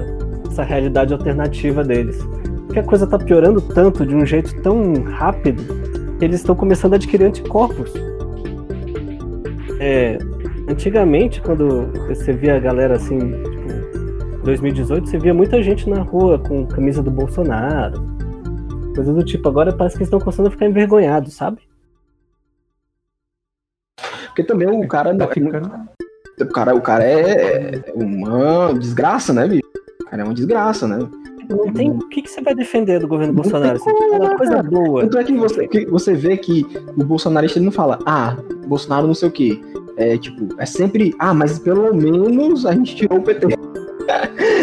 essa realidade alternativa deles. Porque a coisa tá piorando tanto, de um jeito tão rápido, que eles estão começando a adquirir anticorpos. É, antigamente, quando você via a galera assim, tipo, 2018, você via muita gente na rua com camisa do Bolsonaro, coisa do tipo. Agora parece que eles estão começando a ficar envergonhados, sabe? Porque também o cara. Tá não- ficando- O cara, o cara é uma desgraça, né, bicho? O cara é uma desgraça, né? Não tem. O que, que você vai defender do governo Bolsonaro? Assim, uma coisa boa. Tanto é que você, que você vê que o bolsonarista ele não fala, ah, Bolsonaro não sei o quê. É tipo, é sempre, ah, mas pelo menos a gente tirou o PT.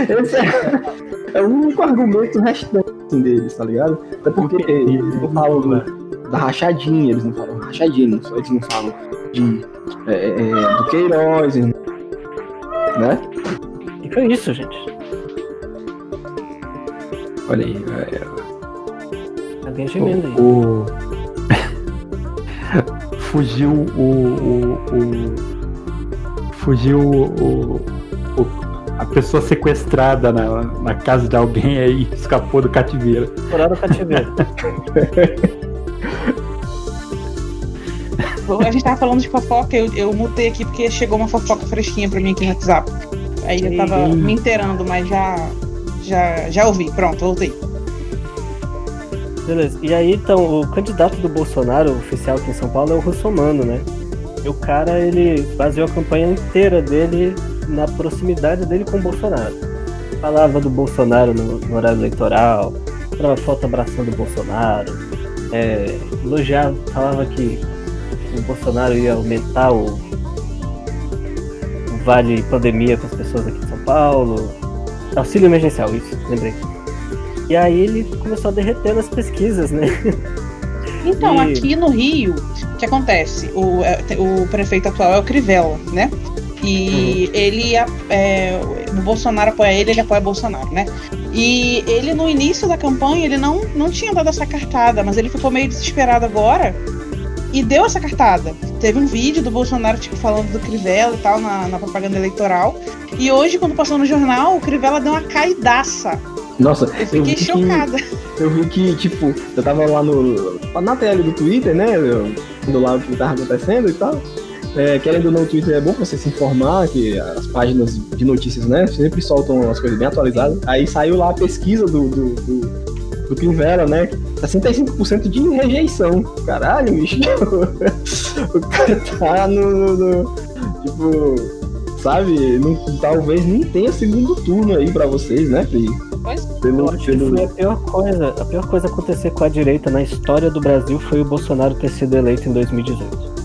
Esse é, é o único argumento restante assim, deles, tá ligado? Até porque não falam do- da rachadinha, eles não falam rachadinha, eles não- eles não falam de, é, é, do Queiroz, né? E foi isso, gente. Olha aí, é, Alguém gemendo aí. o, o- fugiu o, o, o- fugiu o, o- a pessoa sequestrada na, na casa de alguém aí escapou do cativeiro. Furaram o cativeiro. Bom, A gente tava falando de fofoca, eu, eu mutei aqui porque chegou uma fofoca fresquinha pra mim aqui no WhatsApp. Aí eu tava me inteirando, mas já, já, já ouvi. Pronto, voltei. Beleza. E aí, então, o candidato do Bolsonaro, oficial aqui em São Paulo, é o Russomano, né? E o cara, ele baseou a campanha inteira dele na proximidade dele com o Bolsonaro. Falava do Bolsonaro no, no horário eleitoral, tirava foto abraçando o Bolsonaro, é, elogiava, falava que o Bolsonaro ia aumentar o, vale pandemia para as pessoas aqui em São Paulo. Auxílio emergencial, isso, lembrei. E aí ele começou a derreter nas pesquisas, né? Então, E- aqui no Rio, o que acontece? O, é, o prefeito atual é o Crivella, né? E ele, a- é, o Bolsonaro apoia ele, ele apoia Bolsonaro, né? E ele, no início da campanha, ele não, não tinha dado essa cartada, mas ele ficou meio desesperado agora e deu essa cartada. Teve um vídeo do Bolsonaro, tipo, falando do Crivella e tal, na, na propaganda eleitoral. E hoje, quando passou no jornal, o Crivella deu uma caidaça. Nossa, Eu fiquei vi que- chocada. Eu vi que, tipo, eu tava lá no. na tele do Twitter, né? Eu, vendo lá o que tava acontecendo e tal. É, querendo ou não, o Twitter é bom pra você se informar, que as páginas de notícias, né, sempre soltam as coisas bem atualizadas. Aí saiu lá a pesquisa do, do, do, do Crivella, né, 65% de rejeição. Caralho, bicho. o cara tá no, no, no tipo sabe? Não, talvez nem tenha segundo turno aí pra vocês, né, Pri? Pois Pelo, Eu acho que pelo... foi a pior coisa. A pior coisa a acontecer com a direita na história do Brasil foi o Bolsonaro ter sido eleito em 2018.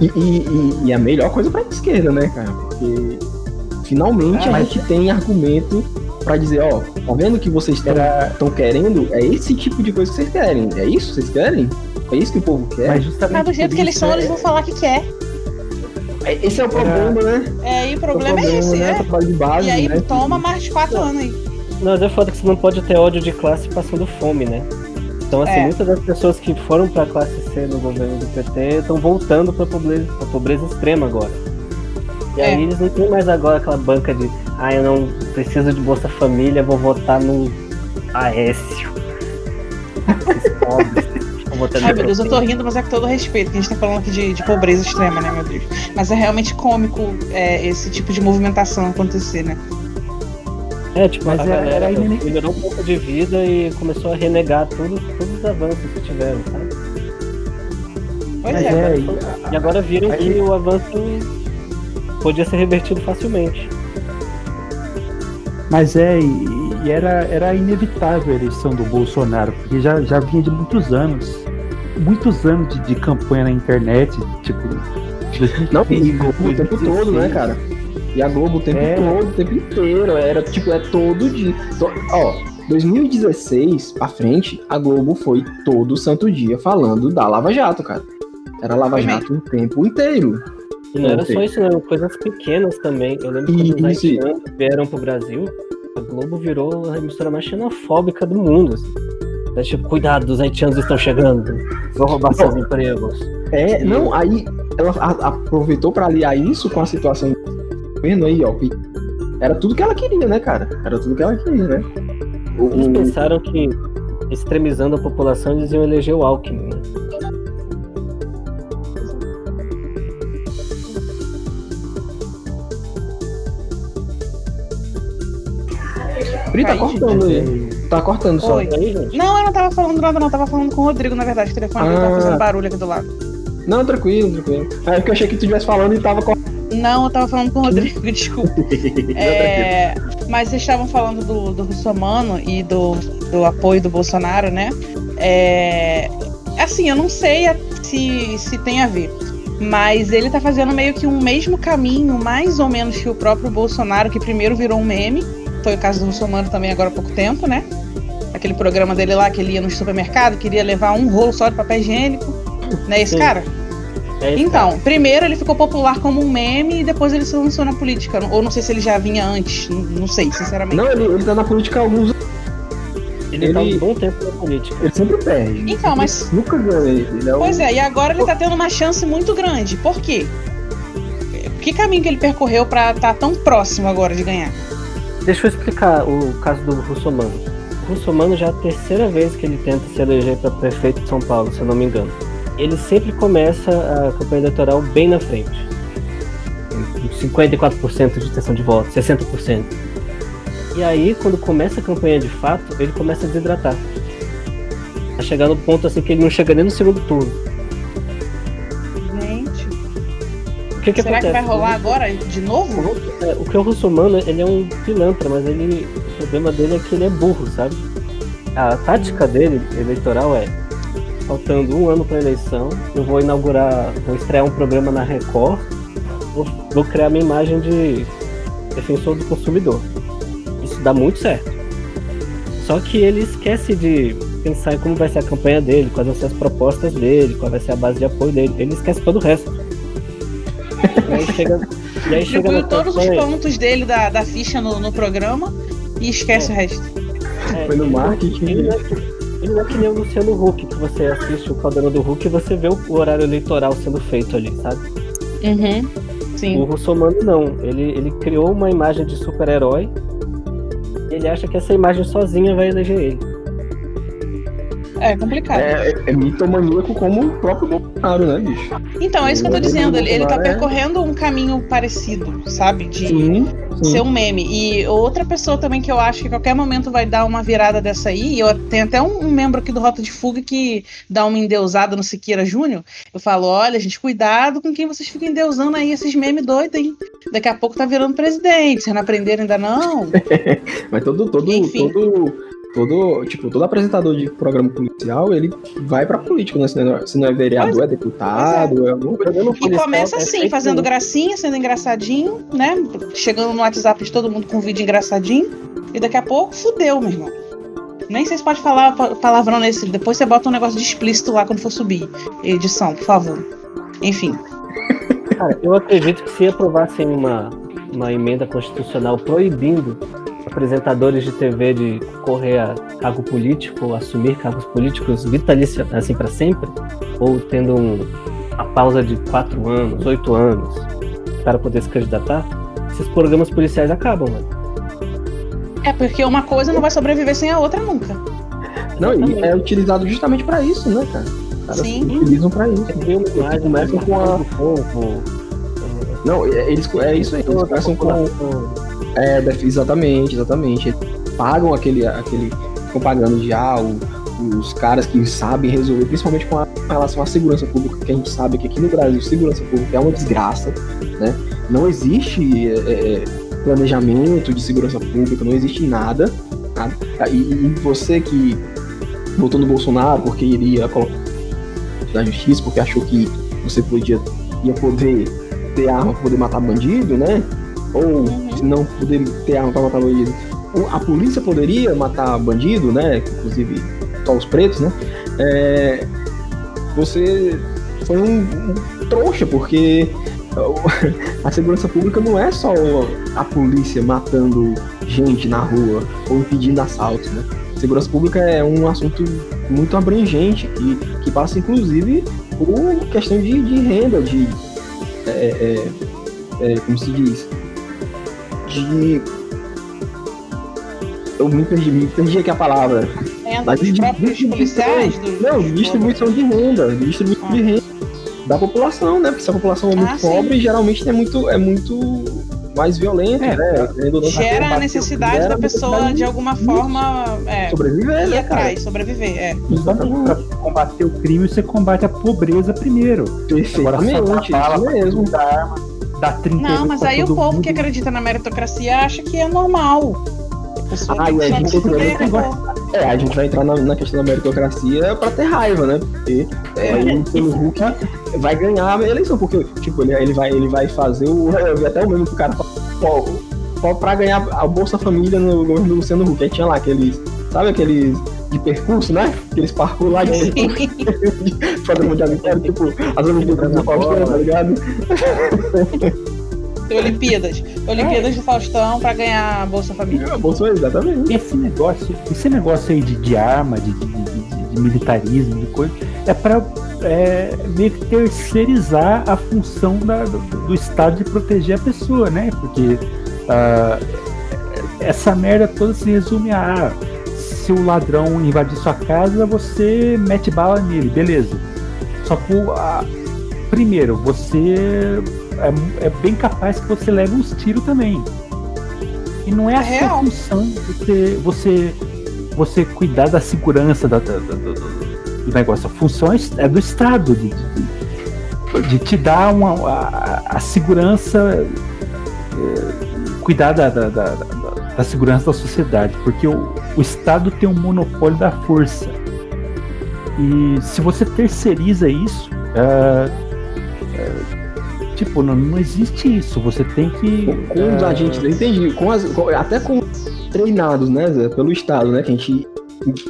E, e, e- a melhor coisa pra esquerda, né, cara? Porque finalmente Ah, a mas- gente tem argumento pra dizer, ó, tá vendo que vocês estão querendo? É esse tipo de coisa que vocês querem. É isso que vocês querem? É isso que o povo quer? Mas justamente Mas do jeito por que eles são, é- eles vão falar que quer. É- Esse é o problema, né? É, e o Esse problema é esse, né? né? De base, E aí né? toma mais de quatro anos aí. Mas é foda que você não pode ter ódio de classe passando fome, né? Então, assim, É. muitas das pessoas que foram pra classe C no governo do PT estão voltando pra pobreza, pra pobreza extrema agora. E É. aí eles não têm mais agora aquela banca de ah, eu não preciso de Bolsa Família, vou votar no Aécio. Pobres. Ai meu Deus, eu tô rindo, mas é com todo respeito, que a gente tá falando aqui de, de pobreza extrema, né, meu Deus? Mas é realmente cômico é, esse tipo de movimentação acontecer, né? É, tipo, Mas a era- galera era melhorou um pouco de vida e começou a renegar tudo, todos os avanços que tiveram, sabe? Pois Mas é. é, e- E agora viram Aí- que o avanço podia ser revertido facilmente. Mas é, e, e era, era inevitável a eleição do Bolsonaro, porque já, já vinha de muitos anos. Muitos anos de, de campanha na internet, tipo. Não, e Globo o 2015, tempo todo, né, 2016. cara? E a Globo o tempo É. todo, o tempo inteiro. Era tipo, é todo dia. To- Ó, 2016 pra frente, a Globo foi todo santo dia falando da Lava Jato, cara. Era Lava Jato o tempo inteiro. E não era Ok. só isso, não. Coisas pequenas também. Eu lembro quando os haitianos vieram pro Brasil, a Globo virou a emissora mais xenofóbica do mundo. Assim. Então, tipo, cuidado, os haitianos estão chegando. Vão roubar seus empregos. É, não, aí ela aproveitou pra aliar isso com a situação do governo aí, ó. que Era tudo que ela queria, né, cara? Era tudo que ela queria, né? Eles o- pensaram que, extremizando a população, eles iam eleger o Alckmin, né? Pri, tá cortando Mas aí. Tá cortando só. Oi. Aí, gente? Não, eu não tava falando nada, não. Eu tava falando com o Rodrigo, na verdade. O telefone tava Ah. fazendo barulho aqui do lado. Não, tranquilo, tranquilo. É porque eu achei que tu estivesse falando e tava cortando. Não, eu tava falando com o Rodrigo, desculpa. É, mas vocês estavam falando do, do Russomano e do, do apoio do Bolsonaro, né? É, assim, eu não sei se, se tem a ver. Mas ele tá fazendo meio que um mesmo caminho, mais ou menos, que o próprio Bolsonaro, que primeiro virou um meme. Foi o caso do Russomano também agora há pouco tempo, né? Aquele programa dele lá que ele ia no supermercado, queria levar um rolo só de papel higiênico. Não é esse Sim. cara? É esse Então, primeiro ele ficou popular como um meme e depois ele se lançou na política. Ou não sei se ele já vinha antes, não, sei, sinceramente. Não, ele, ele tá na política há alguns anos. cara. Ele, tá ele- um bom tempo na política. Ele sempre perde. Então, mas- Nunca ganha. Ele é o- Pois é, e agora ele tá tendo uma chance muito grande. Por quê? Que caminho que ele percorreu pra estar tão próximo agora de ganhar? Deixa eu explicar o caso do Russomano. O Russomano já é a terceira vez que ele tenta se eleger para prefeito de São Paulo, se eu não me engano. Ele sempre começa a campanha eleitoral bem na frente. Com 54% de intenção de voto, 60%. E aí, quando começa a campanha de fato, ele começa a desidratar. A chegar no ponto assim que ele não chega nem no segundo turno. Que, que será que acontece? vai rolar agora de novo? O que é o russomano, ele é um pilantra, mas ele, o problema dele é que ele é burro, sabe? A tática dele, eleitoral, é faltando um ano para eleição, eu vou inaugurar, vou estrear um programa na Record, vou, vou criar minha imagem de defensor do consumidor. Isso dá muito certo. Só que ele esquece de pensar em como vai ser a campanha dele, quais vão ser as propostas dele, qual vai ser a base de apoio dele. Ele esquece todo o resto. E aí chega, e aí todos os pontos dele da, da ficha no, no programa e esquece o resto. É, Foi no ele não- marketing. Ele não, é que, ele não é que nem o Luciano Huck, que você assiste o Caldeirão do Huck e você vê o, o horário eleitoral sendo feito ali, sabe? Uhum. O Sim. Russomano não. Ele, ele criou uma imagem de super-herói. Ele acha que essa imagem sozinha vai eleger ele. É complicado. É, é mitomaníaco como o próprio Bolsonaro, né, bicho? Então, é isso que eu tô dizendo. Ele, ele tá é- percorrendo um caminho parecido, sabe? De Sim, sim. ser um meme. E outra pessoa também que eu acho que a qualquer momento vai dar uma virada dessa aí, eu tenho até um, um membro aqui do Rota de Fuga que dá uma endeusada no Siqueira Júnior. Eu falo: olha, gente, cuidado com quem vocês ficam endeusando aí esses memes doidos, hein? Daqui a pouco tá virando presidente. Vocês não aprenderam ainda não? Mas todo, todo, Enfim. todo, todo, tipo, todo apresentador de programa policial, ele vai pra política, né? Se não é, se não é vereador, Pois é deputado, é alguma coisa. E começa é assim, fazendo gracinha, sendo engraçadinho, né? Chegando no WhatsApp de todo mundo com um vídeo engraçadinho. E daqui a pouco, fudeu, meu irmão. Nem sei se pode falar pa- palavrão nesse. Depois você bota um negócio de explícito lá quando for subir. Edição, por favor. Enfim. Cara, eu acredito que se aprovassem uma, uma emenda constitucional proibindo apresentadores de TV de concorrer a cargo político, ou assumir cargos políticos vitalícia, assim, para sempre, ou tendo um, uma pausa de quatro anos, oito anos, para poder se candidatar, esses programas policiais acabam, mano. É porque uma coisa não vai sobreviver sem a outra nunca. Não, e é utilizado justamente pra isso, né, cara? Os caras Sim. utilizam pra isso. Tem uma imagem mais Começam com a- Não, é- eles, é isso aí, eles começam com. É, exatamente, exatamente. Pagam aquele. aquele ficam pagando de ah, o- os caras que sabem resolver, principalmente com, a, com relação à segurança pública, que a gente sabe que aqui no Brasil segurança pública é uma desgraça, né? Não existe é, é, planejamento de segurança pública, não existe nada. nada. E, e você que votou no Bolsonaro porque iria colocar da justiça, porque achou que você podia ia poder ter arma para poder matar bandido, né? Ou não poder ter arma para matar bandido, a polícia poderia matar bandido, né? Inclusive só os pretos, né? É, você foi um, um trouxa, porque a segurança pública não é só a polícia matando gente na rua ou impedindo assaltos, né? Segurança pública é um assunto muito abrangente que, que passa inclusive por questão de, de renda, de é, é, é, como se diz, de eu me perdi, me perdi aqui a palavra. Renda Mas dos próprios policiais. Não, distribuição de renda, distribuição de renda da população, né? Porque se a população é muito Ah, sim. pobre, geralmente é muito, é muito mais violenta, É, né? Pra Gera a necessidade da pessoa, de alguma forma, é, sobreviver, ir né, cara? atrás, sobreviver. É. Exatamente. Pra combater o crime, você combate a pobreza primeiro. Agora só Perfeitamente, isso pra mesmo. tudo, dá arma, dá 30 Não, mas aí o povo que acredita na meritocracia acha que é normal. Ah, e a só gente acabou. É, a gente vai entrar na, na questão da meritocracia pra ter raiva, né? Porque é, o pelo Hulk vai ganhar a eleição, porque, tipo, ele, ele, vai, ele vai fazer o. Eu vi até o mesmo que o cara pô, pra ganhar a Bolsa Família no governo do Luciano Huck. Aí tinha lá aqueles. Sabe aqueles de percurso, né? Aqueles parkour lá de fazendo de amigo, tipo, as Olimpíadas do Faustão, tá ligado? Olimpíadas. Olimpíadas do Faustão pra ganhar a Bolsa Família. A Bolsa, exatamente. Esse negócio, esse negócio aí de, de arma, de, de- de- de militarismo, de coisa, é pra é, meio que terceirizar a função da- do, do Estado de proteger a pessoa, né? Porque ah, essa merda toda se resume a ah, se o ladrão invadir sua casa, você mete bala nele, beleza. Só que o- a- primeiro, você é, é bem capaz que você leve uns tiros também. E não é a É sua função você, você, você cuidar da segurança da- da- da- do, negócio. A função é é do Estado de, de- de te dar uma, a, a segurança, eh, cuidar da, da, da- da- da segurança da sociedade, porque o, o Estado tem um monopólio da força. E se você terceiriza isso, ah, ah, tipo, não, não existe isso. Você tem que. Com, com os ah, agentes, eu entendi. Com as, com- até com treinados, né, Zé, pelo Estado, né? Que a gente,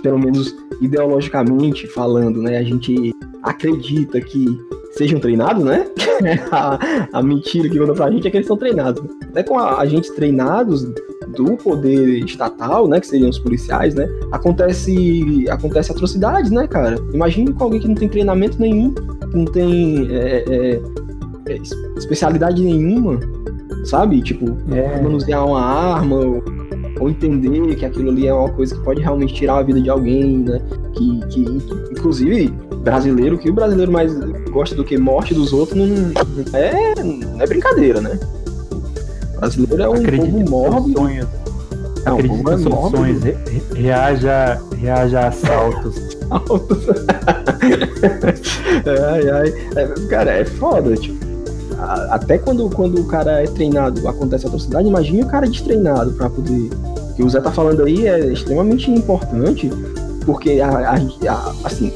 pelo menos ideologicamente falando, né, a gente acredita que sejam treinados, né? a, a mentira que conta pra gente é que eles são treinados. Até com a- agentes treinados do poder estatal, né, que seriam os policiais, né, acontece, acontece atrocidades, né, cara? Imagine com alguém que não tem treinamento nenhum, que não tem é, é, é, es- especialidade nenhuma, sabe? Tipo, É. manusear uma arma ou, ou entender que aquilo ali é uma coisa que pode realmente tirar a vida de alguém, né? Que, que, inclusive, brasileiro, que o brasileiro mais gosta do que morte dos outros não é, não é brincadeira, né? Brasileiro é um Acredite povo mórbido. Acredite povo nos seus mórbido. sonhos. Re- re- Reaja, reaja a assaltos. ai, ai. É, cara, é foda, tipo. a- Até quando, quando o cara é treinado, acontece atrocidade, imagine o cara destreinado pra poder. O que o Zé tá falando aí é extremamente importante, porque a, a- a- assim,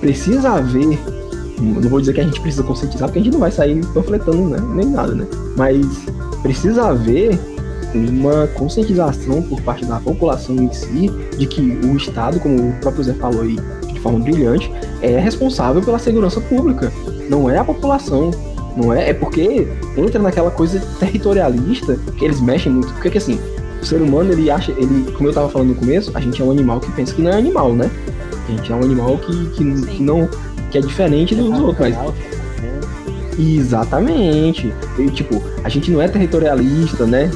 precisa haver. Não vou dizer que a gente precisa conscientizar, porque a gente não vai sair panfletando né, nem nada, né? Mas precisa haver uma conscientização por parte da população em si de que o Estado, como o próprio Zé falou aí de forma brilhante, é responsável pela segurança pública. Não é a população. Não é, é porque entra naquela coisa territorialista que eles mexem muito. Porque que assim, o ser humano ele acha, ele, como eu tava falando no começo, a gente é um animal que pensa que não é animal, né? A gente é um animal que, que, que não que é diferente dos outros, mas Exatamente. E, tipo, a gente não é territorialista, né?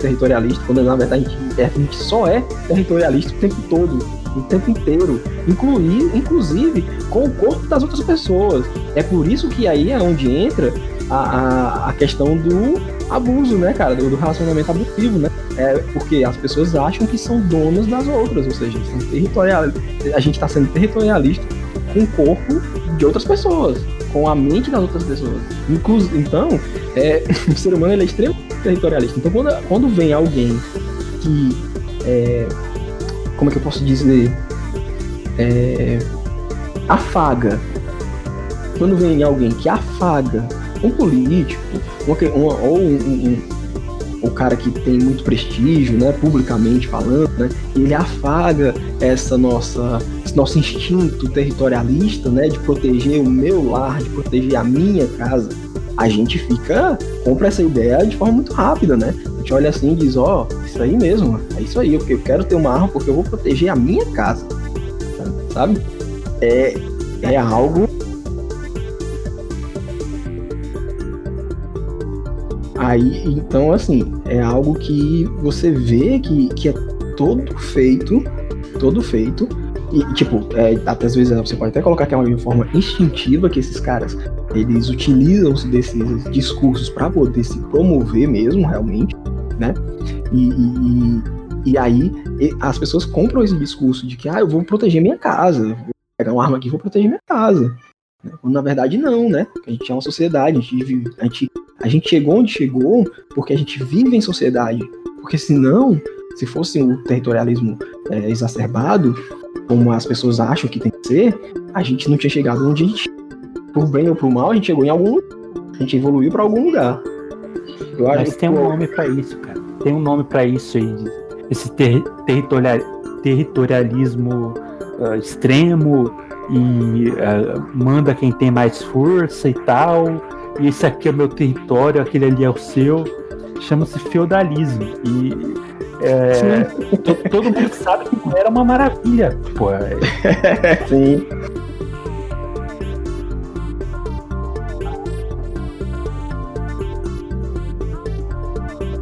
Territorialista, quando na verdade a gente, é- a gente só é territorialista o tempo todo, o tempo inteiro, incluir, inclusive com o corpo das outras pessoas. É por isso que aí é onde entra a, a, a questão do abuso, né, cara? Do, do relacionamento abusivo, né? É porque as pessoas acham que são donas das outras, ou seja, são territorial, a gente está sendo territorialista com o corpo de outras pessoas com a mente das outras pessoas. Inclu então, é, o ser humano ele é extremamente territorialista. Então, quando, quando vem alguém que. é, como é que eu posso dizer? É, afaga. Quando vem alguém que afaga um político, uma, ou um, um- um- o cara que tem muito prestígio, né, publicamente falando, né, ele afaga essa nossa, esse nosso instinto territorialista, né, de proteger o meu lar, de proteger a minha casa, a gente fica, compra essa ideia de forma muito rápida, né? A gente olha assim e diz, ó, isso aí mesmo, é isso aí, eu quero ter uma arma porque eu vou proteger a minha casa, sabe? É, é algo Aí, então, assim, é algo que você vê que, que é todo feito, todo feito, e, tipo, é, até às vezes você pode até colocar que é uma forma instintiva que esses caras, eles utilizam-se desses discursos para poder se promover mesmo, realmente, né? E, e, e- aí as pessoas compram esse discurso de que, ah, eu vou proteger minha casa, vou pegar uma arma aqui e vou proteger minha casa. né? Quando na verdade não, né? A gente é uma sociedade, a gente vive, a gente a gente chegou onde chegou porque a gente vive em sociedade. Porque senão, se fosse o territorialismo é, exacerbado, como as pessoas acham que tem que ser, a gente não tinha chegado onde a gente. Por bem ou por mal, a gente chegou em algum lugar. A gente evoluiu para algum lugar. Eu acho Mas tem um pô, nome pra isso, cara. Tem um nome pra isso aí. Esse ter, territorial, territorialismo ah, extremo e ah, manda quem tem mais força e tal. E esse aqui é o meu território, aquele ali é o seu. Chama-se feudalismo. E é, to- todo mundo sabe que não era uma maravilha. Pô, é- Sim.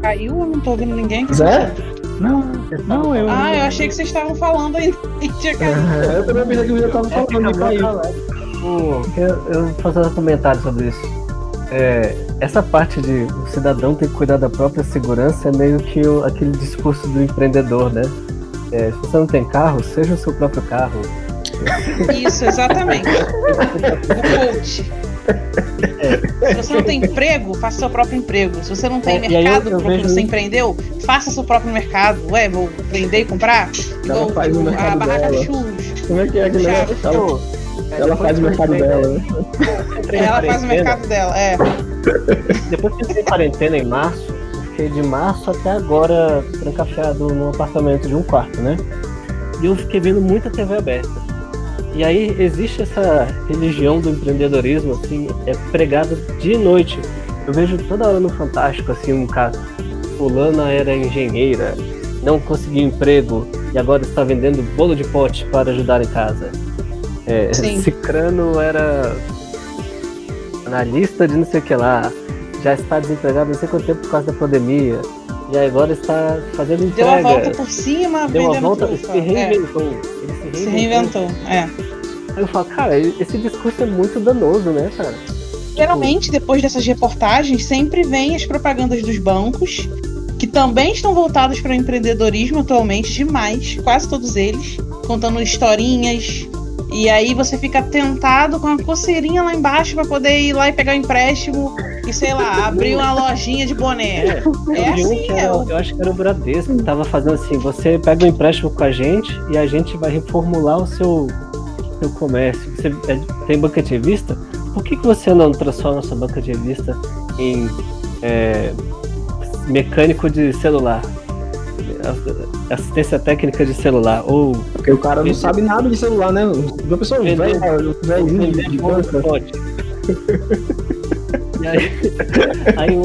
Caiu? Eu não tô ouvindo ninguém. Zé? não, não, eu. Ah, eu achei que vocês estavam falando ainda. Tinha caído. É, eu também pensei que o Will tava falando de cair. Eu, eu vou fazer um comentário sobre isso. É, essa parte de o cidadão ter que cuidar da própria segurança é meio que o- aquele discurso do empreendedor, né? É, se você não tem carro, seja o seu próprio carro. Isso, exatamente. O coach. Se você não tem emprego, faça seu próprio emprego. Se você não tem É, eu- mercado eu para o que vejo você empreendeu, faça seu próprio mercado. Ué, vou vender e comprar? Igual, tipo, a barraca dela. de churros. Como é que é que Chato. Ela, ela, faz o mercado dela, né? Ela faz o mercado dela, é. Depois que eu entrei em quarentena em março, eu fiquei de março até agora trancafiado num apartamento de um quarto, né? E eu fiquei vendo muita TV aberta. E aí existe essa religião do empreendedorismo, assim, é pregada dia e noite. Eu vejo toda hora no Fantástico, assim, um caso. Fulana era engenheira, não conseguiu emprego e agora está vendendo bolo de pote para ajudar em casa. É, Sim. Cicrano era analista de não sei o que lá, já está desempregado não sei quanto tempo por causa da pandemia. E agora está fazendo entrega. Deu a volta por cima, Deu a vendendo volta, trufa. se reinventou. Ele É, se se reinventou. reinventou. É. Aí eu falo, cara, esse discurso é muito danoso, né, cara? Geralmente, depois dessas reportagens, sempre vem as propagandas dos bancos, que também estão voltados para o empreendedorismo atualmente, demais, quase todos eles, contando historinhas. E aí você fica tentado com a coceirinha lá embaixo para poder ir lá e pegar o empréstimo e, sei lá, abrir uma lojinha de boné. É, Eu vi um assim, que é. era, o- eu acho que era o Bradesco, que tava fazendo assim, você pega um empréstimo com a gente e a gente vai reformular o seu, seu comércio. Você é- tem banca de revista? Por que, que você não transforma a sua banca de revista em é, mecânico de celular? Assistência técnica de celular. Ou Porque o cara não sabe nada de celular, né? Uma pessoa velha, velhinho de banca. pode. E aí, aí,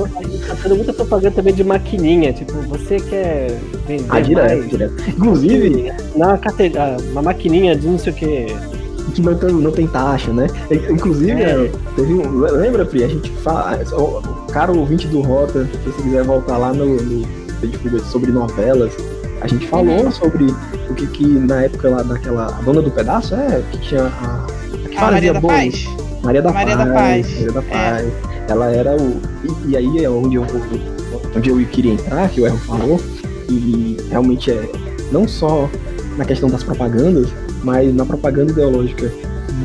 tá tendo muita propaganda também de maquininha, tipo, você quer vender Ah, direto, mais? direto. Inclusive, Na carteira, uma maquininha de não sei o que. que não tem, não tem taxa, né? Inclusive, É. teve um. Lembra, Pri? A gente fala. O o cara ouvinte do Rota, se você quiser voltar lá no, no sobre novelas, a gente falou sobre o que, que na época lá daquela. A dona do pedaço, é, que tinha a. a que A Maria da. Paz? Maria da Maria Paz. da Paz. Maria da É. Paz. Ela era o. E, e aí é onde eu, onde eu queria entrar, que o Erro falou, e realmente é não só na questão das propagandas, mas na propaganda ideológica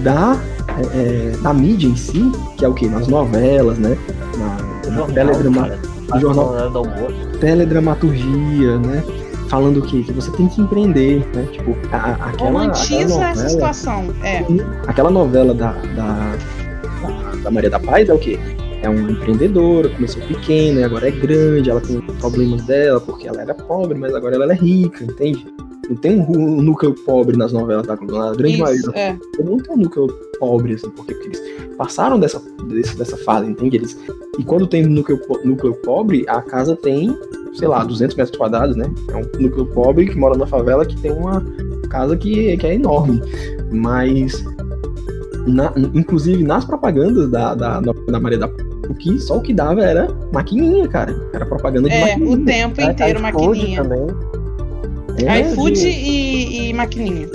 da, é, é, da mídia em si, que é o que? Nas novelas, né? Na, na teledrama, cara. jornal. Teledramaturgia, né? Falando o quê? Que você tem que empreender, né? Tipo, a, a- aquela, aquela Romantiza essa novela, situação. É. aquela novela da, da, da, da Maria da Paz é o quê? É uma empreendedora, começou pequena e agora é grande, ela tem problemas dela porque ela era pobre, mas agora ela é rica, entende? Não tem um, um núcleo pobre nas novelas da Globo, na grande maioria Isso, das é. não tem um núcleo pobre, assim, porque, porque eles passaram dessa, desse- dessa fase, entende? Eles, e quando tem núcleo, núcleo pobre, a casa tem, sei lá, 200 metros quadrados, né? É um núcleo pobre que mora na favela que tem uma casa que, que é enorme. Mas, na- inclusive nas propagandas da, da, da Maria da o que só o que dava era maquininha, cara. Era propaganda de É, maquininha. o tempo inteiro iFood maquininha. também. É, iFood de- e, e maquininha.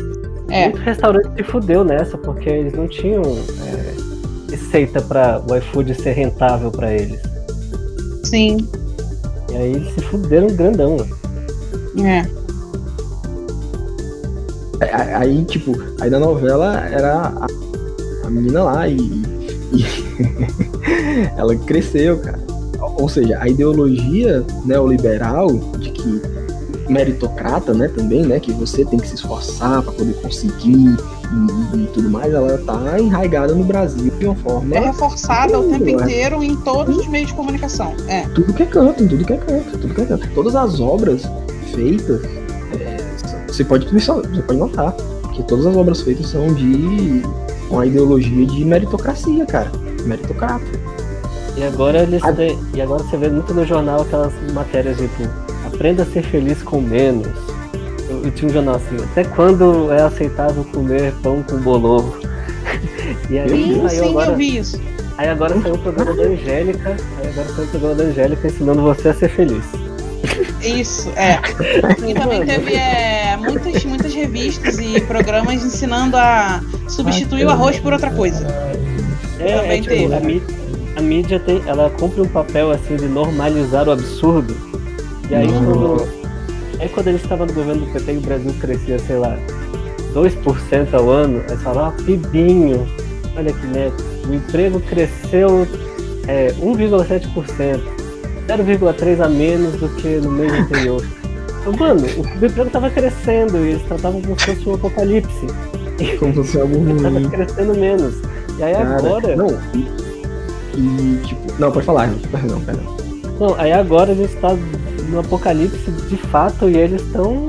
É. Muito restaurante se fudeu nessa, porque eles não tinham é, receita para o iFood ser rentável para eles. Sim. E aí eles se fuderam grandão. né? É. Aí, aí, tipo, aí na novela era a, a menina lá e, e ela cresceu, cara. Ou seja, a ideologia neoliberal de que meritocrata, né, também, né, que você tem que se esforçar para poder conseguir e, e tudo mais, ela tá enraigada no Brasil de uma forma É reforçada o tempo É. inteiro em todos os meios de comunicação. É. tudo que é canto, em tudo que é canto, tudo que é canto. Todas as obras feitas, é, você pode você pode notar que todas as obras feitas são de uma ideologia de meritocracia, cara, meritocrata. E agora eles têm, E agora você vê muito no jornal aquelas matérias tipo Aprenda a ser feliz com menos. Eu, eu tinha um jornal assim, até quando é aceitável comer pão com bolovo? E aí, Sim, aí sim, agora, eu vi isso. aí agora saiu o programa da Angélica, aí agora saiu o programa da Angélica ensinando você a ser feliz. Isso, é. E também teve é, muitas, muitas revistas e programas ensinando a substituir o arroz por outra coisa. É, Também é, tipo, teve. a, mídia, a mídia tem, ela cumpre um papel assim de normalizar o absurdo. E aí Nossa. quando, aí quando eles estavam no governo do PT e o Brasil crescia, sei lá, 2% ao ano, aí falaram, ah, pibinho, olha que neto, o emprego cresceu é, 1,7%, 0,3% a menos do que no mês anterior. Então, mano, o emprego tava crescendo e eles tratavam como se fosse um apocalipse. Como se fosse algo Tava ruim. crescendo menos. E aí Cara, agora. Não, e, e, tipo. Não, pode falar, perdão, perdão. Não, aí agora a gente tá no apocalipse de fato e eles estão.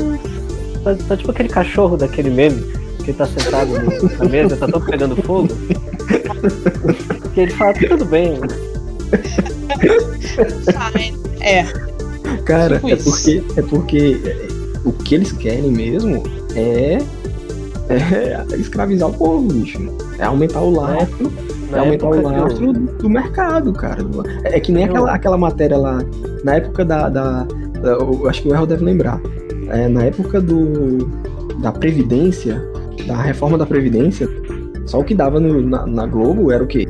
Tá, tá tipo aquele cachorro daquele meme que tá sentado na mesa, tá todo pegando fogo. que ele fala, tudo bem. É, Cara, Tipo é isso. porque, é porque é, o que eles querem mesmo é, é escravizar o povo, bicho. É aumentar o lastro Na aumentar o lastro do, do mercado, cara. É, é que nem aquela, aquela matéria lá, na época da. da- da- eu acho que o Errol deve lembrar. É, na época do, da Previdência, da reforma da Previdência, só o que dava no- na, na Globo era o quê?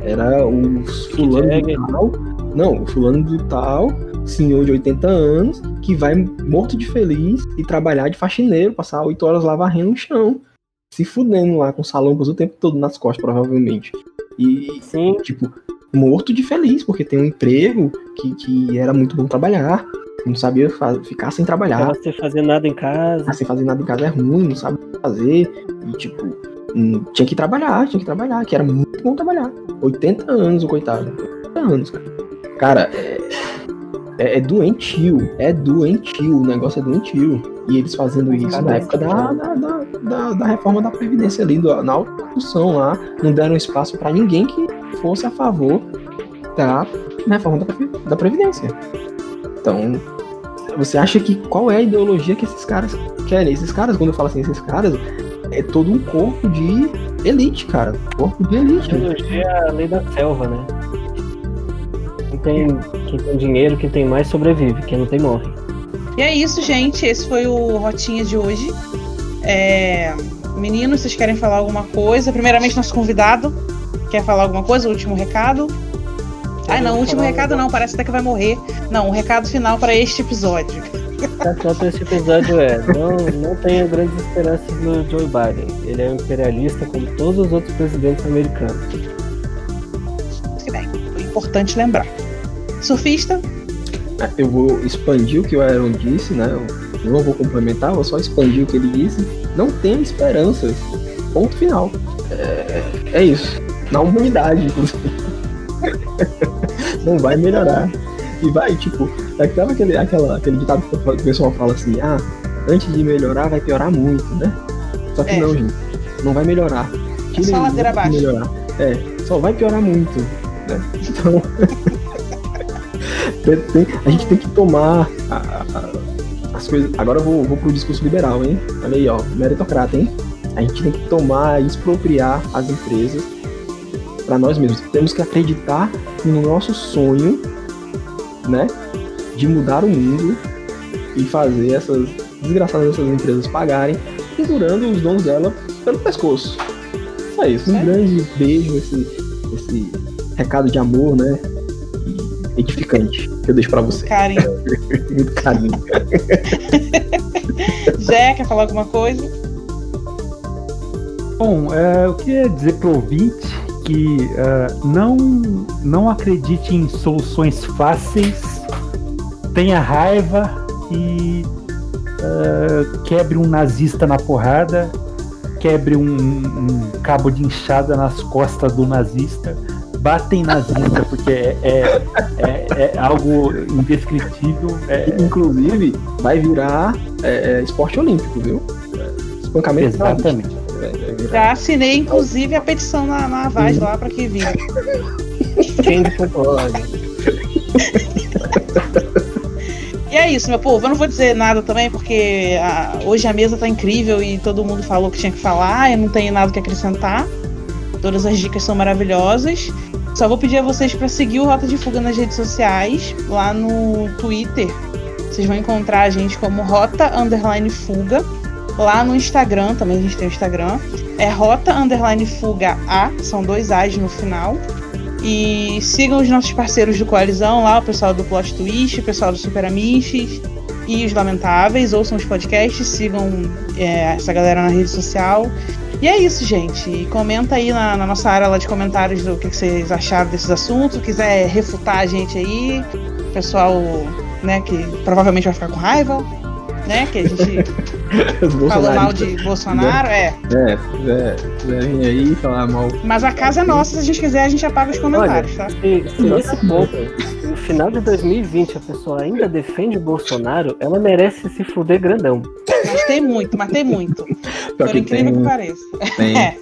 Era o fulano do tal. Não, o fulano do tal, senhor de 80 anos, que vai morto de feliz e trabalhar de faxineiro, passar 8 horas lá varrendo o chão. Se fudendo lá com salambas o tempo todo nas costas, provavelmente. E, Sim, tipo, morto de feliz, porque tem um emprego que, que era muito bom trabalhar, não sabia ficar sem trabalhar, tava sem fazer nada em casa. ficar sem fazer nada em casa é ruim, não sabe fazer, e tipo, hum, tinha que trabalhar, tinha que trabalhar, que era muito bom trabalhar. 80 anos, o coitado. 80 anos, cara. Cara, é, é, é doentio, é doentio, o negócio é doentio. E eles fazendo isso na época da, da, da, da- reforma da Previdência ali, do- na discussão lá, não deram espaço pra ninguém que fosse a favor da reforma da, da Previdência. Então, você acha que qual é a ideologia que esses caras querem? Esses caras, quando eu falo assim, esses caras, é todo um corpo de elite, cara. Corpo de elite. Ideologia é a lei da selva, né? Quem tem, quem tem dinheiro, quem tem mais sobrevive, quem não tem morre. E é isso, gente. Esse foi o Rotinha de hoje. É, Meninos, vocês querem falar alguma coisa? Primeiramente, nosso convidado quer falar alguma coisa? Último recado? Ai, não, o último um recado não, parece até que vai morrer. Não, o recado final para este episódio. A nota desse episódio é: não, não tenha grandes esperanças no Joe Biden. Ele é um imperialista como todos os outros presidentes americanos. Que bem, foi importante lembrar. Surfista? Eu vou expandir o que o Aaron disse, né? Eu não vou complementar, vou só expandir o que ele disse. Não tenha esperanças. Ponto final. É, é isso. Na humanidade, inclusive. não vai melhorar. E vai, tipo, é que tava aquele, aquela, aquele ditado que o pessoal fala assim, ah, antes de melhorar vai piorar muito, né? Só que É. não, gente. Não vai melhorar. É só ladeira abaixo. melhorar. É, só vai piorar muito. Né? Então. a gente tem que tomar a- a- as coisas. Agora eu vou, vou pro discurso liberal, hein? Olha aí, ó, meritocrata, hein? A gente tem que tomar e expropriar as empresas para nós mesmos. Temos que acreditar no nosso sonho, né? De mudar o mundo e fazer essas desgraçadas essas empresas pagarem, segurando os donos dela pelo pescoço. Só isso. Um É. grande beijo, esse, esse recado de amor, né? E edificante que eu deixo pra você. Karen. Muito carinho. Zé, quer falar alguma coisa? Bom, é, eu queria dizer pro ouvinte que é, não, não acredite em soluções fáceis, tenha raiva e é, quebre um nazista na porrada, quebre um, um cabo de inchada nas costas do nazista, bata em nazista, porque é, é, é- é algo indescritível. é- Inclusive, vai virar é, é, esporte olímpico, viu? Espancamento exatamente. Já assinei, inclusive, a petição na, na Vaz lá para que vire. Change.org. E é isso, meu povo. Eu não vou dizer nada também, porque ah, hoje a mesa tá incrível e todo mundo falou que tinha que falar. Eu não tenho nada que acrescentar. Todas as dicas são maravilhosas. Só vou pedir a vocês para seguir o Rota de Fuga nas redes sociais, lá no Twitter. Vocês vão encontrar a gente como Rota Underline Fuga. Lá no Instagram, também a gente tem o Instagram. É Rota Underline Fuga A, são dois A's no final. E sigam os nossos parceiros do Coalizão lá, o pessoal do Plot Twist, o pessoal do Super Amiches e os Lamentáveis. Ouçam os podcasts, sigam é, essa galera na rede social. E é isso, gente. E comenta aí na, na nossa área lá de comentários do que, que vocês acharam desses assuntos. Quiser refutar a gente aí, o pessoal, né, que provavelmente vai ficar com raiva, né? Que a gente falou mal de Bolsonaro, é. É, quiser vir aí falar mal. Mas a casa é nossa, se a gente quiser, a gente apaga os comentários, tá? Se, se ponto, no final de 2020, a pessoa ainda defende o Bolsonaro, ela merece se fuder grandão. Mas tem muito, mas tem muito. Por que incrível tem, que pareça. tem, É.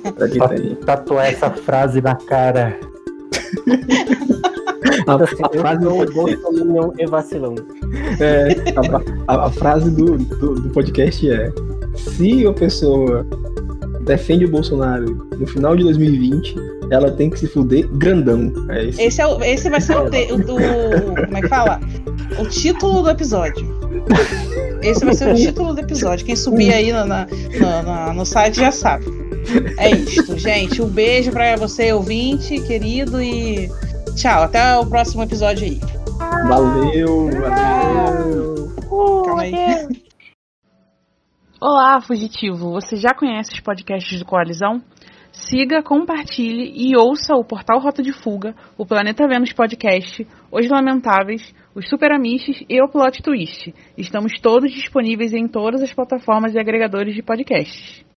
tem. Tatuar essa frase na cara. A, a eu frase, sou o Bolsonaro e vacilão. é, a, a- a frase do, do, do podcast é: se a pessoa defende o Bolsonaro no final de 2020, ela tem que se fuder grandão. É isso. Esse, é o, esse vai ser o, te, o do. Como é que fala? O título do episódio. Esse vai ser o título do episódio. Quem subir aí no, na, no, na- no site já sabe. É isto, gente. Um beijo pra você, ouvinte, querido, e tchau. Até o próximo episódio aí. Valeu, valeu. Calma aí. Olá, fugitivo! Você já conhece os podcasts do Coalizão? Siga, compartilhe e ouça o Portal Rota de Fuga, o Planeta Vênus Podcast, Os Lamentáveis, os Super Amiches e o Plot Twist. Estamos todos disponíveis em todas as plataformas e agregadores de podcasts.